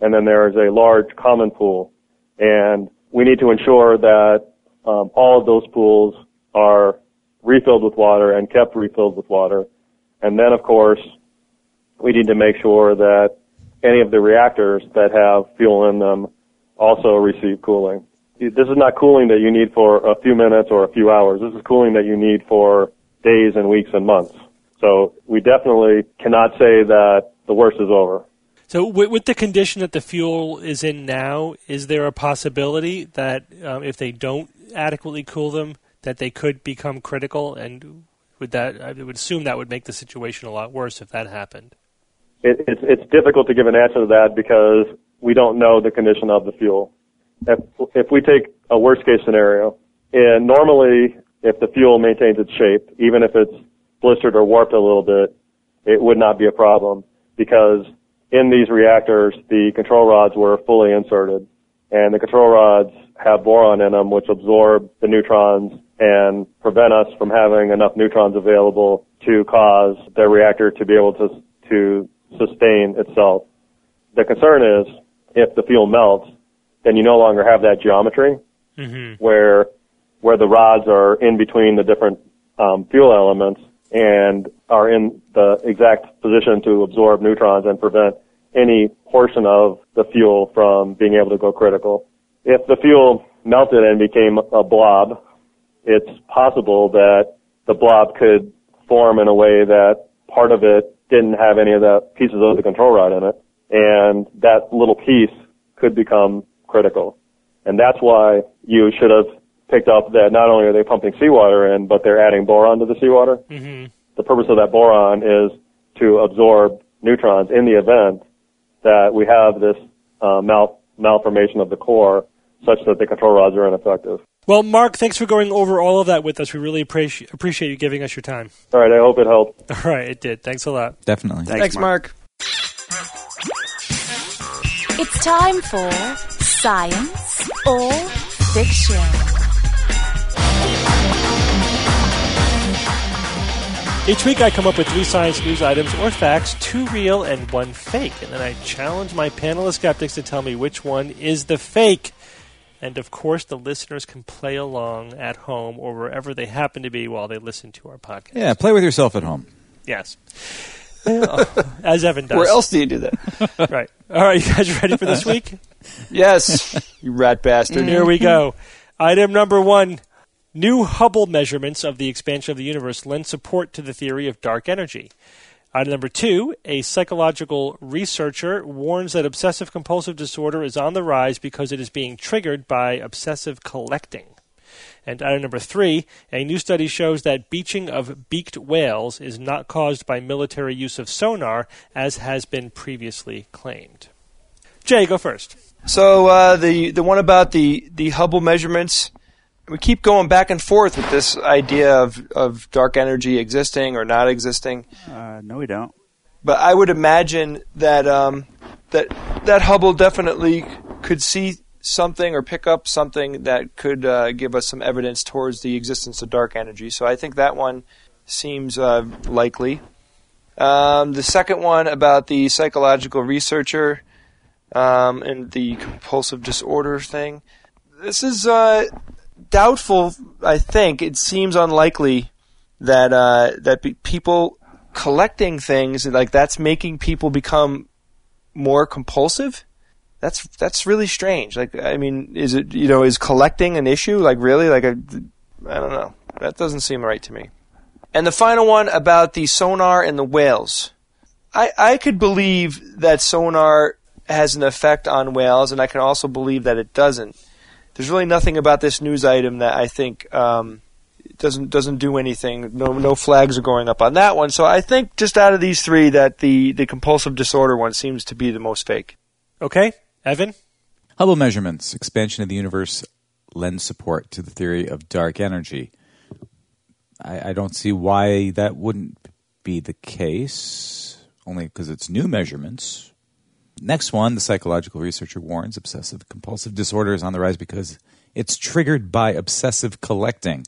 and then there is a large common pool. And we need to ensure that um, all of those pools are refilled with water and kept refilled with water. And then, of course, we need to make sure that any of the reactors that have fuel in them also receive cooling. This is not cooling that you need for a few minutes or a few hours. This is cooling that you need for days and weeks and months. So we definitely cannot say that the worst is over. So, with, the condition that the fuel is in now, is there a possibility that um, if they don't adequately cool them, that they could become critical? And would that I would assume that would make the situation a lot worse if that happened. It, it's, it's difficult to give an answer to that because we don't know the condition of the fuel. If, if we take a worst case scenario, and normally if the fuel maintains its shape, even if it's blistered or warped a little bit, it would not be a problem because in these reactors, the control rods were fully inserted and the control rods have boron in them which absorb the neutrons and prevent us from having enough neutrons available to cause the reactor to be able to, to sustain itself. the concern is if the fuel melts, then you no longer have that geometry where where the rods are in between the different um, fuel elements and are in the exact position to absorb neutrons and prevent any portion of the fuel from being able to go critical. If the fuel melted and became a blob, it's possible that the blob could form in a way that part of it didn't have any of the pieces of the control rod in it, and that little piece could become critical. And that's why you should have picked up that not only are they pumping seawater in, but they're adding boron to the seawater. hmm The purpose of that boron is to absorb neutrons in the event that we have this uh, mal- malformation of the core such that the control rods are ineffective. Well, Mark, thanks for going over all of that with us. We really appreciate appreciate you giving us your time. All right, I hope it helped. [LAUGHS] All right, it did. Thanks a lot. Definitely. Thanks, Thanks, Mark. It's time for Science or Fiction. Each week I come up with three science news items or facts, two real and one fake. And then I challenge my panel of skeptics to tell me which one is the fake. And of course, the listeners can play along at home or wherever they happen to be while they listen to our podcast. Yeah, play with yourself at home. Yes. As Evan does. Where else do you do that? [LAUGHS] Right. All right, you guys ready for this week? yes, you rat bastard. Here we go. Item number one New Hubble measurements of the expansion of the universe lend support to the theory of dark energy. Item number two A psychological researcher warns that obsessive compulsive disorder is on the rise because it is being triggered by obsessive collecting. And item number three A new study shows that beaching of beaked whales is not caused by military use of sonar, as has been previously claimed. Jay, go first. So uh, the the one about the the Hubble measurements, we keep going back and forth with this idea of of dark energy existing or not existing. Uh, no, we don't. But I would imagine that um, that that Hubble definitely could see something or pick up something that could uh, give us some evidence towards the existence of dark energy. So I think that one seems uh, likely. Um, the second one about the psychological researcher um, and the compulsive disorder thing. This is uh, doubtful. I think it seems unlikely that uh, that be- people collecting things like that's making people become more compulsive. That's that's really strange. Like, I mean, is it you know is collecting an issue? Like, really? Like, I, I don't know. That doesn't seem right to me. And the final one about the sonar and the whales. I I could believe that sonar has an effect on whales, and I can also believe that it doesn't. There's really nothing about this news item that I think um, doesn't doesn't do anything. No no flags are going up on that one. So I think just out of these three, that the the compulsive disorder one seems to be the most fake. Okay, Evan? Hubble measurements, expansion of the universe, lend support to the theory of dark energy. I, I don't see why that wouldn't be the case, only because it's new measurements. Next one, the psychological researcher warns obsessive compulsive disorder is on the rise because it's triggered by obsessive collecting.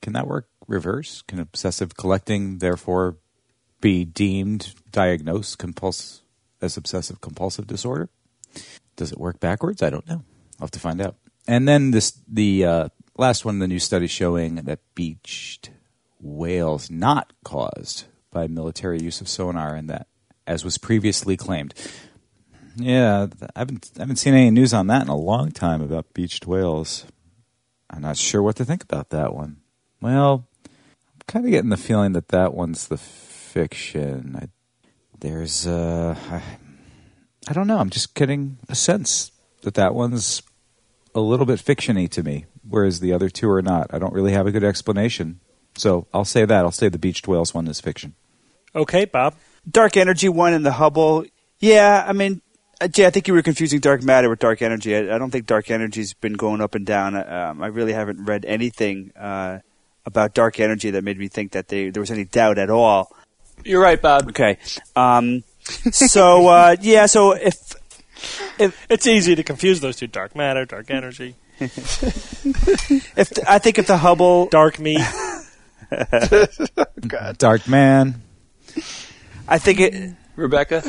Can that work reverse? Can obsessive collecting therefore be deemed diagnosed compuls- as obsessive compulsive disorder? Does it work backwards? I don't know. I'll have to find out. And then this the uh, last one, the new study showing that beached whales not caused by military use of sonar, and that as was previously claimed. Yeah, I haven't I haven't seen any news on that in a long time about beached whales. I'm not sure what to think about that one. Well, I'm kind of getting the feeling that that one's the fiction. I, there's uh, I, I don't know. I'm just getting a sense that that one's a little bit fictiony to me, whereas the other two are not. I don't really have a good explanation. So I'll say that. I'll say the beached whales one is fiction. Okay, Bob. Dark energy one and the Hubble. Yeah, I mean, Jay, I think you were confusing dark matter with dark energy. I, I don't think dark energy's been going up and down. Um, I really haven't read anything uh, about dark energy that made me think that they, there was any doubt at all. You're right, Bob. Okay. Um, so uh, yeah, so if It's easy to confuse those two dark matter, dark energy, [LAUGHS] if I think if the Hubble, dark meat. [LAUGHS] Dark man. I think it. Rebecca.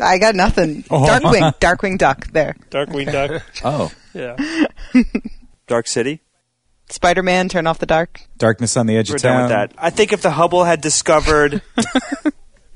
I got nothing. Oh. Darkwing, [LAUGHS] Darkwing Duck. There. Darkwing Duck. [LAUGHS] Oh, Yeah. [LAUGHS] Dark City. Spider Man, turn off the dark. darkness on the edge We're of done town. with that. I think if the Hubble had discovered, I think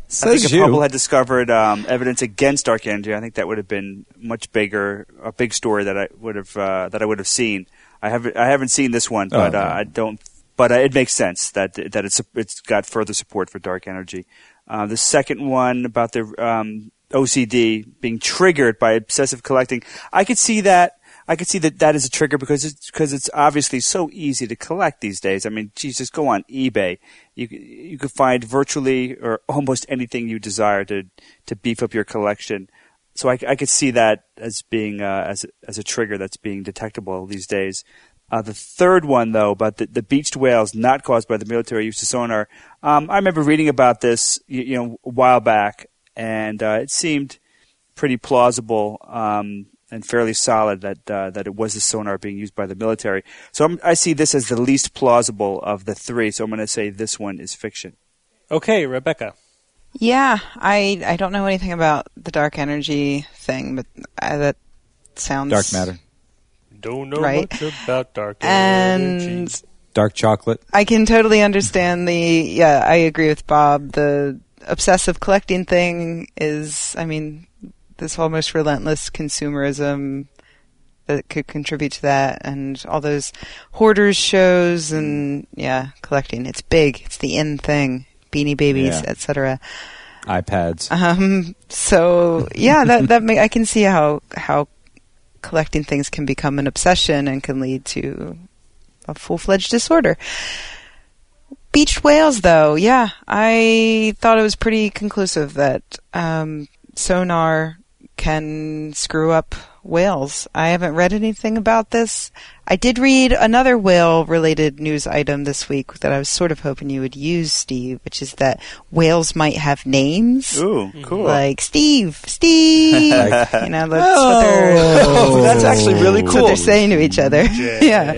Says if you. Hubble had discovered um, evidence against dark energy, I think that would have been much bigger, a big story that I would have uh, that I would have seen. I haven't I haven't seen this one, but Oh, uh, no. I don't. But uh, it makes sense that that it's it's got further support for dark energy. Uh, the second one about the um, OCD being triggered by obsessive collecting, I could see that. I could see that that is a trigger because it's because it's obviously so easy to collect these days. I mean, just go on eBay. You you could find virtually or almost anything you desire to to beef up your collection. So I, I could see that as being uh, as as a trigger that's being detectable these days. Uh, the third one, though, about the, the beached whales not caused by the military use of sonar, um, I remember reading about this you, you know a while back, and uh, it seemed pretty plausible um, and fairly solid that uh, that it was the sonar being used by the military. So I'm, I see this as the least plausible of the three. So I'm going to say this one is fiction. Okay, Rebecca. Yeah, I I don't know anything about the dark energy thing, but uh, that sounds Dark matter, Don't know Right. much about dark And energy. dark chocolate. I can totally understand the. Yeah, I agree with Bob. The obsessive collecting thing is, I mean, this almost relentless consumerism that could contribute to that, and all those hoarders shows, and yeah, collecting. It's big. It's the in thing. Beanie Babies, Yeah. etc. iPads. Um, so yeah, that that may, I can see how how collecting things can become an obsession and can lead to a full fledged disorder. Beached whales, though, yeah, I thought it was pretty conclusive that um, sonar can screw up whales. I haven't read anything about this. I did read another whale related news item this week that I was sort of hoping you would use, Steve, which is that whales might have names. Ooh, cool. Like Steve, Steve. [LAUGHS] You know, that's what they're Oh, [LAUGHS] that's actually really that's what cool. they're saying to each other. [LAUGHS] yeah.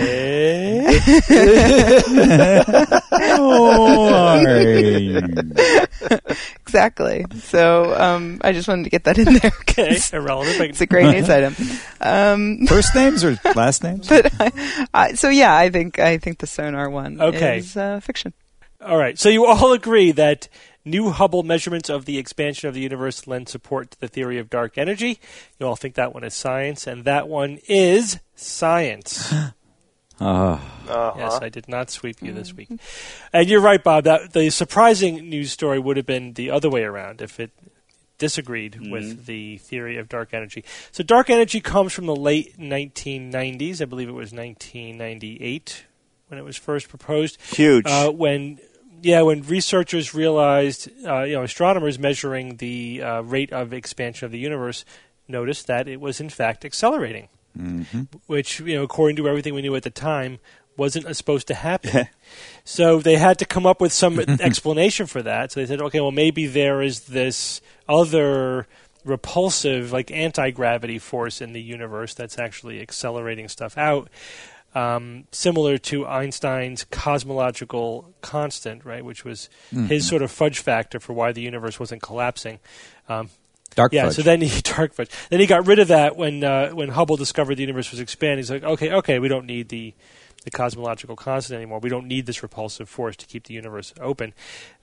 exactly. So um, I just wanted to get that in there. Okay, 'cause irrelevant. It's a great news item. Um, First names or last names? but I, [LAUGHS] I, so yeah, I think I think the sonar one Okay. is uh, fiction. All right. So you all agree that new Hubble measurements of the expansion of the universe lend support to the theory of dark energy. You all think that one is science, and that one is science. Uh, [GASPS] Uh-huh. Yes, I did not sweep you this week. And you're right, Bob. That the surprising news story would have been the other way around if it disagreed with the theory of dark energy. So dark energy comes from the late 1990s. I believe it was 1998 when it was first proposed. Huge. Uh, when yeah, when researchers realized, uh, you know, astronomers measuring the uh, rate of expansion of the universe noticed that it was in fact accelerating, mhm. which you know, according to everything we knew at the time, wasn't supposed to happen. [LAUGHS] so they had to come up with some [LAUGHS] explanation for that. So they said, okay, well, maybe there is this other repulsive, like anti gravity force in the universe that's actually accelerating stuff out um, similar to Einstein's cosmological constant, right, which was his sort of fudge factor for why the universe wasn't collapsing. Um, Dark yeah, fudge. so then he [LAUGHS] dark fudge. Then he got rid of that when uh, when Hubble discovered the universe was expanding. He's like, okay, okay, we don't need the the cosmological constant anymore. We don't need this repulsive force to keep the universe open.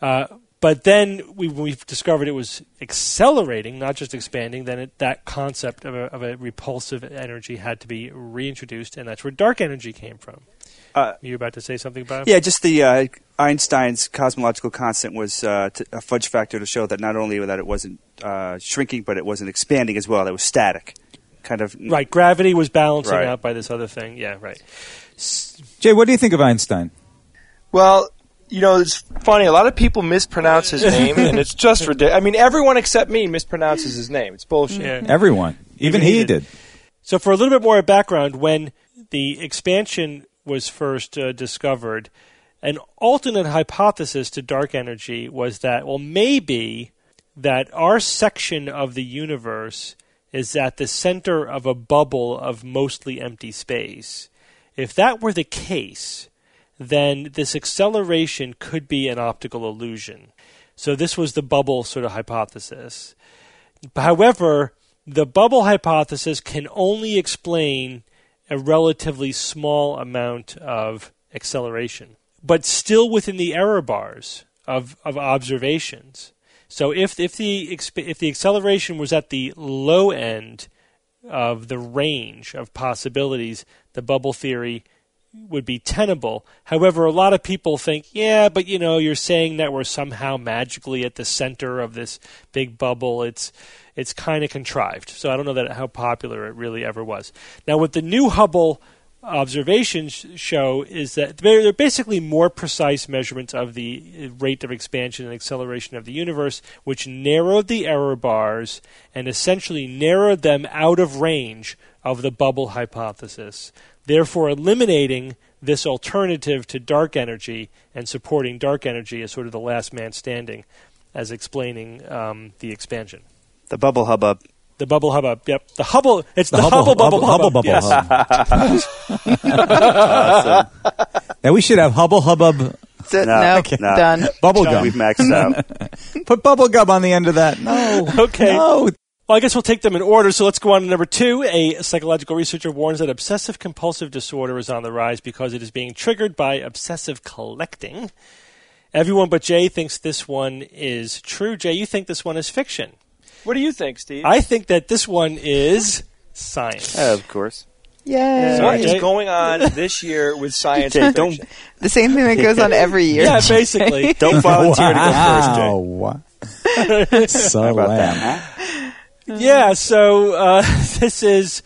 Uh, but then we, we discovered it was accelerating, not just expanding. Then it, that concept of a, of a repulsive energy had to be reintroduced, and that's where dark energy came from. Uh, you about to say something about? It? Yeah, just the uh, Einstein's cosmological constant was uh, t- a fudge factor to show that not only that it wasn't uh, shrinking, but it wasn't expanding as well. That was static, kind of. Right, gravity was balancing Right. out by this other thing. Yeah, right. Jay, what do you think of Einstein? Well, you know, it's funny. A lot of people mispronounce his name, and it's just [LAUGHS] ridiculous. I mean, everyone except me mispronounces his name. It's bullshit. Yeah. Everyone, even, Even he he did. did. So, for a little bit more background, when the expansion was first uh, discovered, an alternate hypothesis to dark energy was that, well, maybe that our section of the universe is at the center of a bubble of mostly empty space. If that were the case, then this acceleration could be an optical illusion. So, this was the bubble sort of hypothesis. However, the bubble hypothesis can only explain a relatively small amount of acceleration, but still within the error bars of, of observations. So if if the if the acceleration was at the low end of the range of possibilities, the bubble theory would be tenable. However, a lot of people think, yeah, but you know, you're saying that we're somehow magically at the center of this big bubble. It's it's kind of contrived. So I don't know that how popular it really ever was. Now, with the new Hubble observations show is that they're basically more precise measurements of the rate of expansion and acceleration of the universe, which narrowed the error bars and essentially narrowed them out of range of the bubble hypothesis, therefore eliminating this alternative to dark energy and supporting dark energy as sort of the last man standing as explaining um, the expansion. The bubble hubbub. The bubble hubbub. Yep. The Hubble. It's the, The Hubble, bubble Hubble hubbub. bubble yes. hub. Now we should have Hubble Hubbub. So, No, no, no. done. Bubble gum. We've maxed out. [LAUGHS] Put bubble gum on the end of that. No. [LAUGHS] Okay. No. Well, I guess we'll take them in order. So let's go on to number two. A psychological researcher warns that obsessive compulsive disorder is on the rise because it is being triggered by obsessive collecting. Everyone but Jay thinks this one is true. Jay, you think this one is fiction. What do you think, Steve? I think that this one is science. Yeah, of course. Yeah. so what is going on this year with [LAUGHS] science Jay, don't- fiction? The same thing that goes on every year. yeah, basically. [LAUGHS] Don't volunteer to go first, Jay. Wow. [LAUGHS] so How about that? Yeah, so uh, this is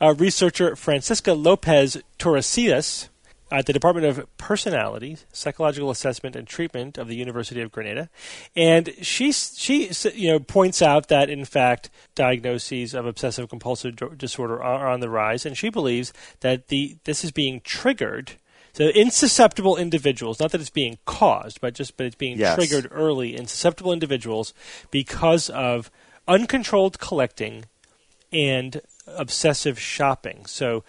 uh, researcher Francisca Lopez Torrecillas at the Department of Personality, Psychological Assessment and Treatment of the University of Granada, and she she you know points out that in fact diagnoses of obsessive compulsive disorder are on the rise, and she believes that the this is being triggered. So in susceptible individuals, not that it's being caused, but just but it's being Yes. triggered early in susceptible individuals because of uncontrolled collecting and obsessive shopping. So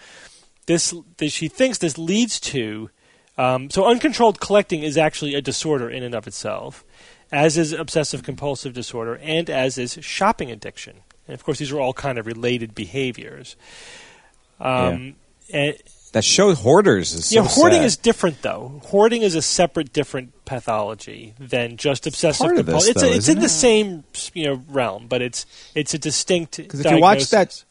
this, this she thinks this leads to um, so uncontrolled collecting is actually a disorder in and of itself, as is obsessive compulsive disorder, and as is shopping addiction. And of course, these are all kind of related behaviors. Um, and That show Hoarders is so yeah, hoarding sad. is different though. Hoarding is a separate, different pathology than just obsessive part of this, compulsive. It's, though, it's in the same you know realm, but it's it's a distinct. Because if you watch that,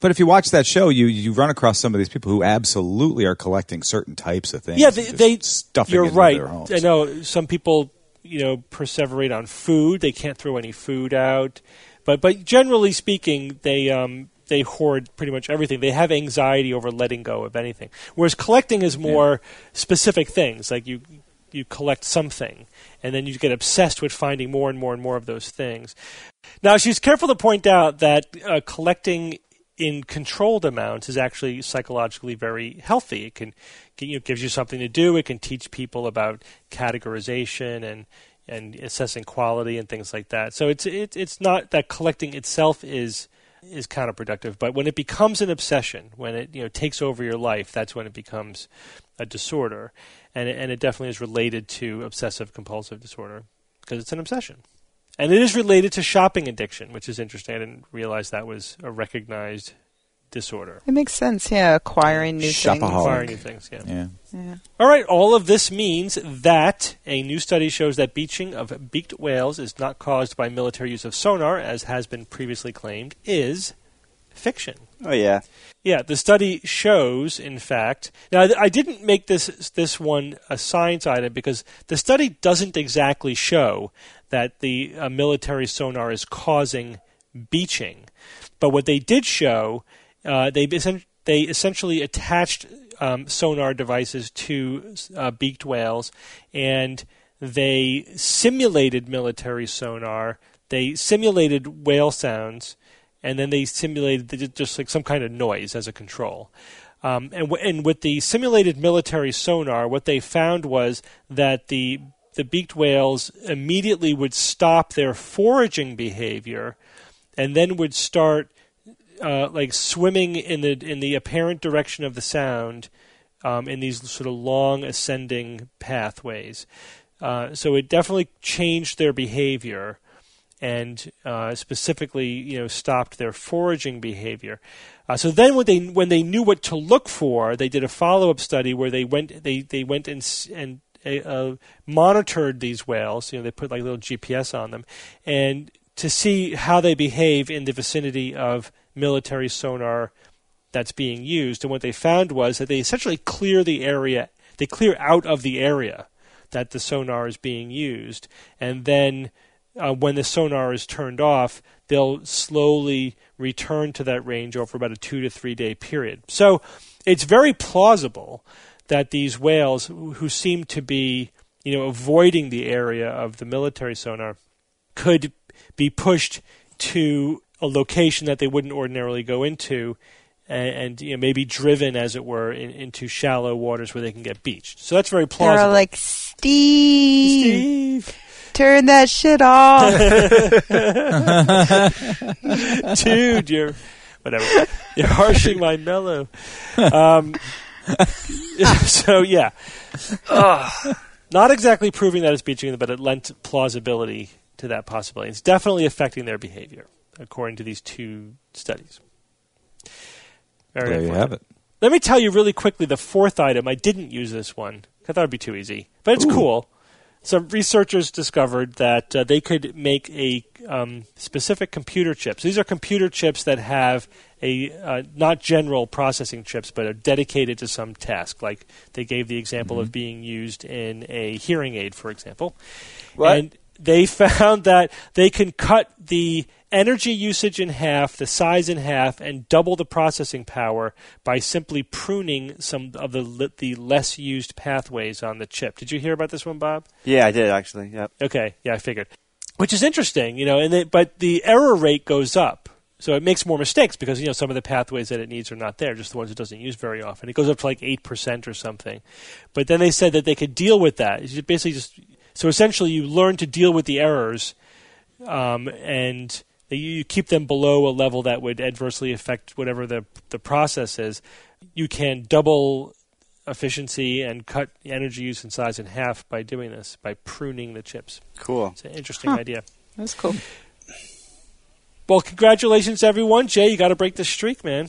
but if you watch that show, you you run across some of these people who absolutely are collecting certain types of things. yeah, they, they stuffing You're into right. their homes. I know some people you know perseverate on food. They can't throw any food out, but but generally speaking, they um they hoard pretty much everything. They have anxiety over letting go of anything. Whereas collecting is more specific things, like you you collect something, and then you get obsessed with finding more and more and more of those things. Now, she's careful to point out that uh, collecting in controlled amounts is actually psychologically very healthy. It can, you know, gives you something to do. It can teach people about categorization and and assessing quality and things like that. So it's it, it's not that collecting itself is is counterproductive, but when it becomes an obsession, when it you know takes over your life, that's when it becomes a disorder, and and it definitely is related to obsessive compulsive disorder because it's an obsession. And it is related to shopping addiction, which is interesting. I didn't realize that was a recognized disorder. It makes sense, yeah, acquiring new Shopaholic. things. Acquiring new things, yeah. yeah. Yeah. All right, all of this means that a new study shows that beaching of beaked whales is not caused by military use of sonar, as has been previously claimed, is fiction. Oh yeah. Yeah, the study shows, in fact. Now, I didn't make this this one a science item because the study doesn't exactly show that the uh, military sonar is causing beaching, but what they did show, uh, they they essentially attached um, sonar devices to uh, beaked whales, and they simulated military sonar. They simulated whale sounds and then they simulated just like some kind of noise as a control. Um, and, w- and with the simulated military sonar, what they found was that the the beaked whales immediately would stop their foraging behavior, and then would start uh, like swimming in the in the apparent direction of the sound, um, in these sort of long ascending pathways. Uh, so it definitely changed their behavior and uh, specifically, you know, stopped their foraging behavior. Uh, so then, when they when they knew what to look for, they did a follow up study where they went they they went and and uh, monitored these whales. You know, they put like little GPS on them, and to see how they behave in the vicinity of military sonar that's being used. And what they found was that they essentially clear the area, they clear out of the area that the sonar is being used, and then uh, when the sonar is turned off, they'll slowly return to that range over about a two to three day period. So it's very plausible that these whales, who seem to be, you know, avoiding the area of the military sonar, could be pushed to a location that they wouldn't ordinarily go into. And, and you know, maybe driven, as it were, in, into shallow waters where they can get beached. So that's very plausible. They're like Steve. Steve. Turn that shit off. [LAUGHS] dude, you're whatever. You're harshing my mellow. Um, [LAUGHS] so yeah, Ugh. not exactly proving that it's beaching, but it lent plausibility to that possibility. It's definitely affecting their behavior, according to these two studies. Very there you have it. Let me tell you really quickly the fourth item. I didn't use this one. I thought it'd be too easy, but it's Ooh. cool some researchers discovered that uh, they could make a um, specific computer chips. These are computer chips that have a uh, not general processing chips, but are dedicated to some task. Like they gave the example Mm-hmm. of being used in a hearing aid, for example. What? And they [LAUGHS] found that they can cut the energy usage in half, the size in half, and double the processing power by simply pruning some of the the less used pathways on the chip. Did you hear about this one, Bob? Yeah, I did actually. Yep. Okay, yeah, I figured. Which is interesting, you know, and they, but the error rate goes up. So it makes more mistakes because you know some of the pathways that it needs are not there, just the ones it doesn't use very often. It goes up to like eight percent or something. But then they said that they could deal with that. It's basically just so essentially you learn to deal with the errors, um, and you, you keep them below a level that would adversely affect whatever the the process is. You can double efficiency and cut energy use and size in half by doing this by pruning the chips. Cool. It's an interesting Huh. idea. That's cool. Well, congratulations, everyone. Jay, you got to break the streak, man.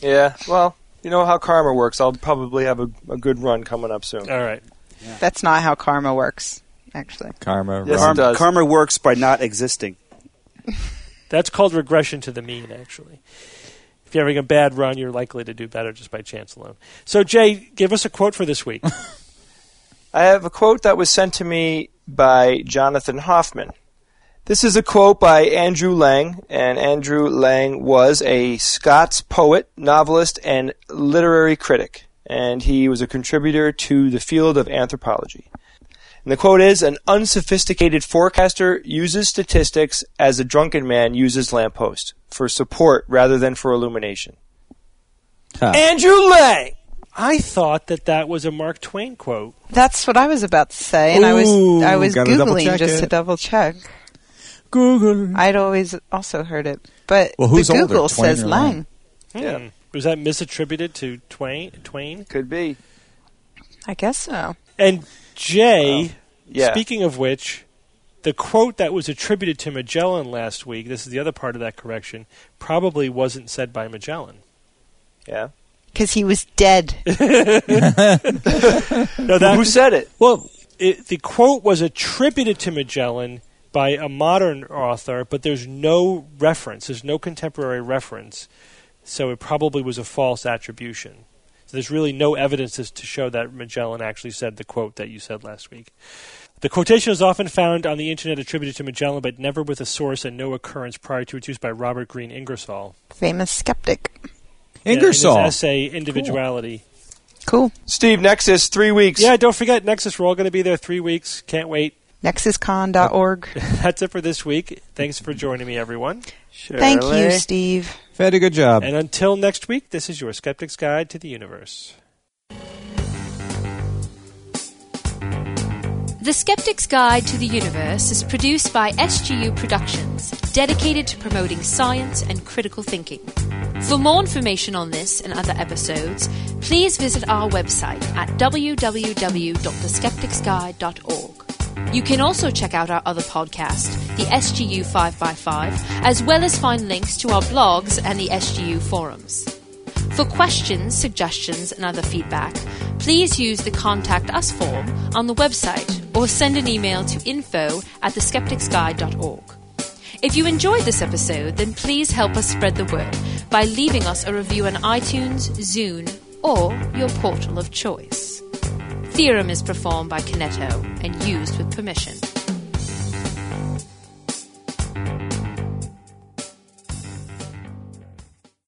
Yeah, well, you know how karma works. I'll probably have a, a good run coming up soon. All right. That's not how karma works, actually. Karma. Yes, Ron. it does. Karma works by not existing. [LAUGHS] That's called regression to the mean, actually. If you're having a bad run, you're likely to do better just by chance alone. So, Jay, give us a quote for this week. [LAUGHS] I have a quote that was sent to me by Jonathan Hoffman. This is a quote by Andrew Lang, and Andrew Lang was a Scots poet, novelist, and literary critic, and he was a contributor to the field of anthropology. And the quote is An unsophisticated forecaster uses statistics as a drunken man uses lamppost for support rather than for illumination. Huh. Andrew Lang! I thought that that was a Mark Twain quote. That's what I was about to say, and I was I was googling just it. to double check. Google. I'd always also heard it, but Well, who's the Google Twain says Lang? Lang. Hmm. Yeah. Was that misattributed to Twain? Twain? Could be. I guess so. And Jay, Yeah. speaking of which, the quote that was attributed to Magellan last week, this is the other part of that correction, probably wasn't said by Magellan. yeah. Because he was dead. [LAUGHS] No, that, Who said it? Well, it, the quote was attributed to Magellan by a modern author, but there's no reference. There's no contemporary reference, so it probably was a false attribution. So there's really no evidence to show that Magellan actually said the quote that you said last week. The quotation is often found on the internet attributed to Magellan, but never with a source and no occurrence prior to its use by Robert Greene Ingersoll. Famous skeptic. Ingersoll. In his essay, Individuality. Cool. Steve NECSS, three weeks. Yeah, don't forget, NECSS, we're all going to be there three weeks. Can't wait. NexusCon.org. [LAUGHS] That's it for this week. Thanks for joining me, everyone. Thank you, Steve. Very good job. And until next week, this is your Skeptic's Guide to the Universe. The Skeptic's Guide to the Universe is produced by SGU Productions, dedicated to promoting science and critical thinking. For more information on this and other episodes, please visit our website at www.theskepticsguide.org. You can also check out our other podcast, the SGU 5x5, as well as find links to our blogs and the SGU forums. For questions, suggestions, and other feedback, please use the Contact Us form on the website or send an email to info at theskepticsguide.org. If you enjoyed this episode, then please help us spread the word by leaving us a review on iTunes, Zune, or your portal of choice. Theorem is performed by Kineto and used with permission.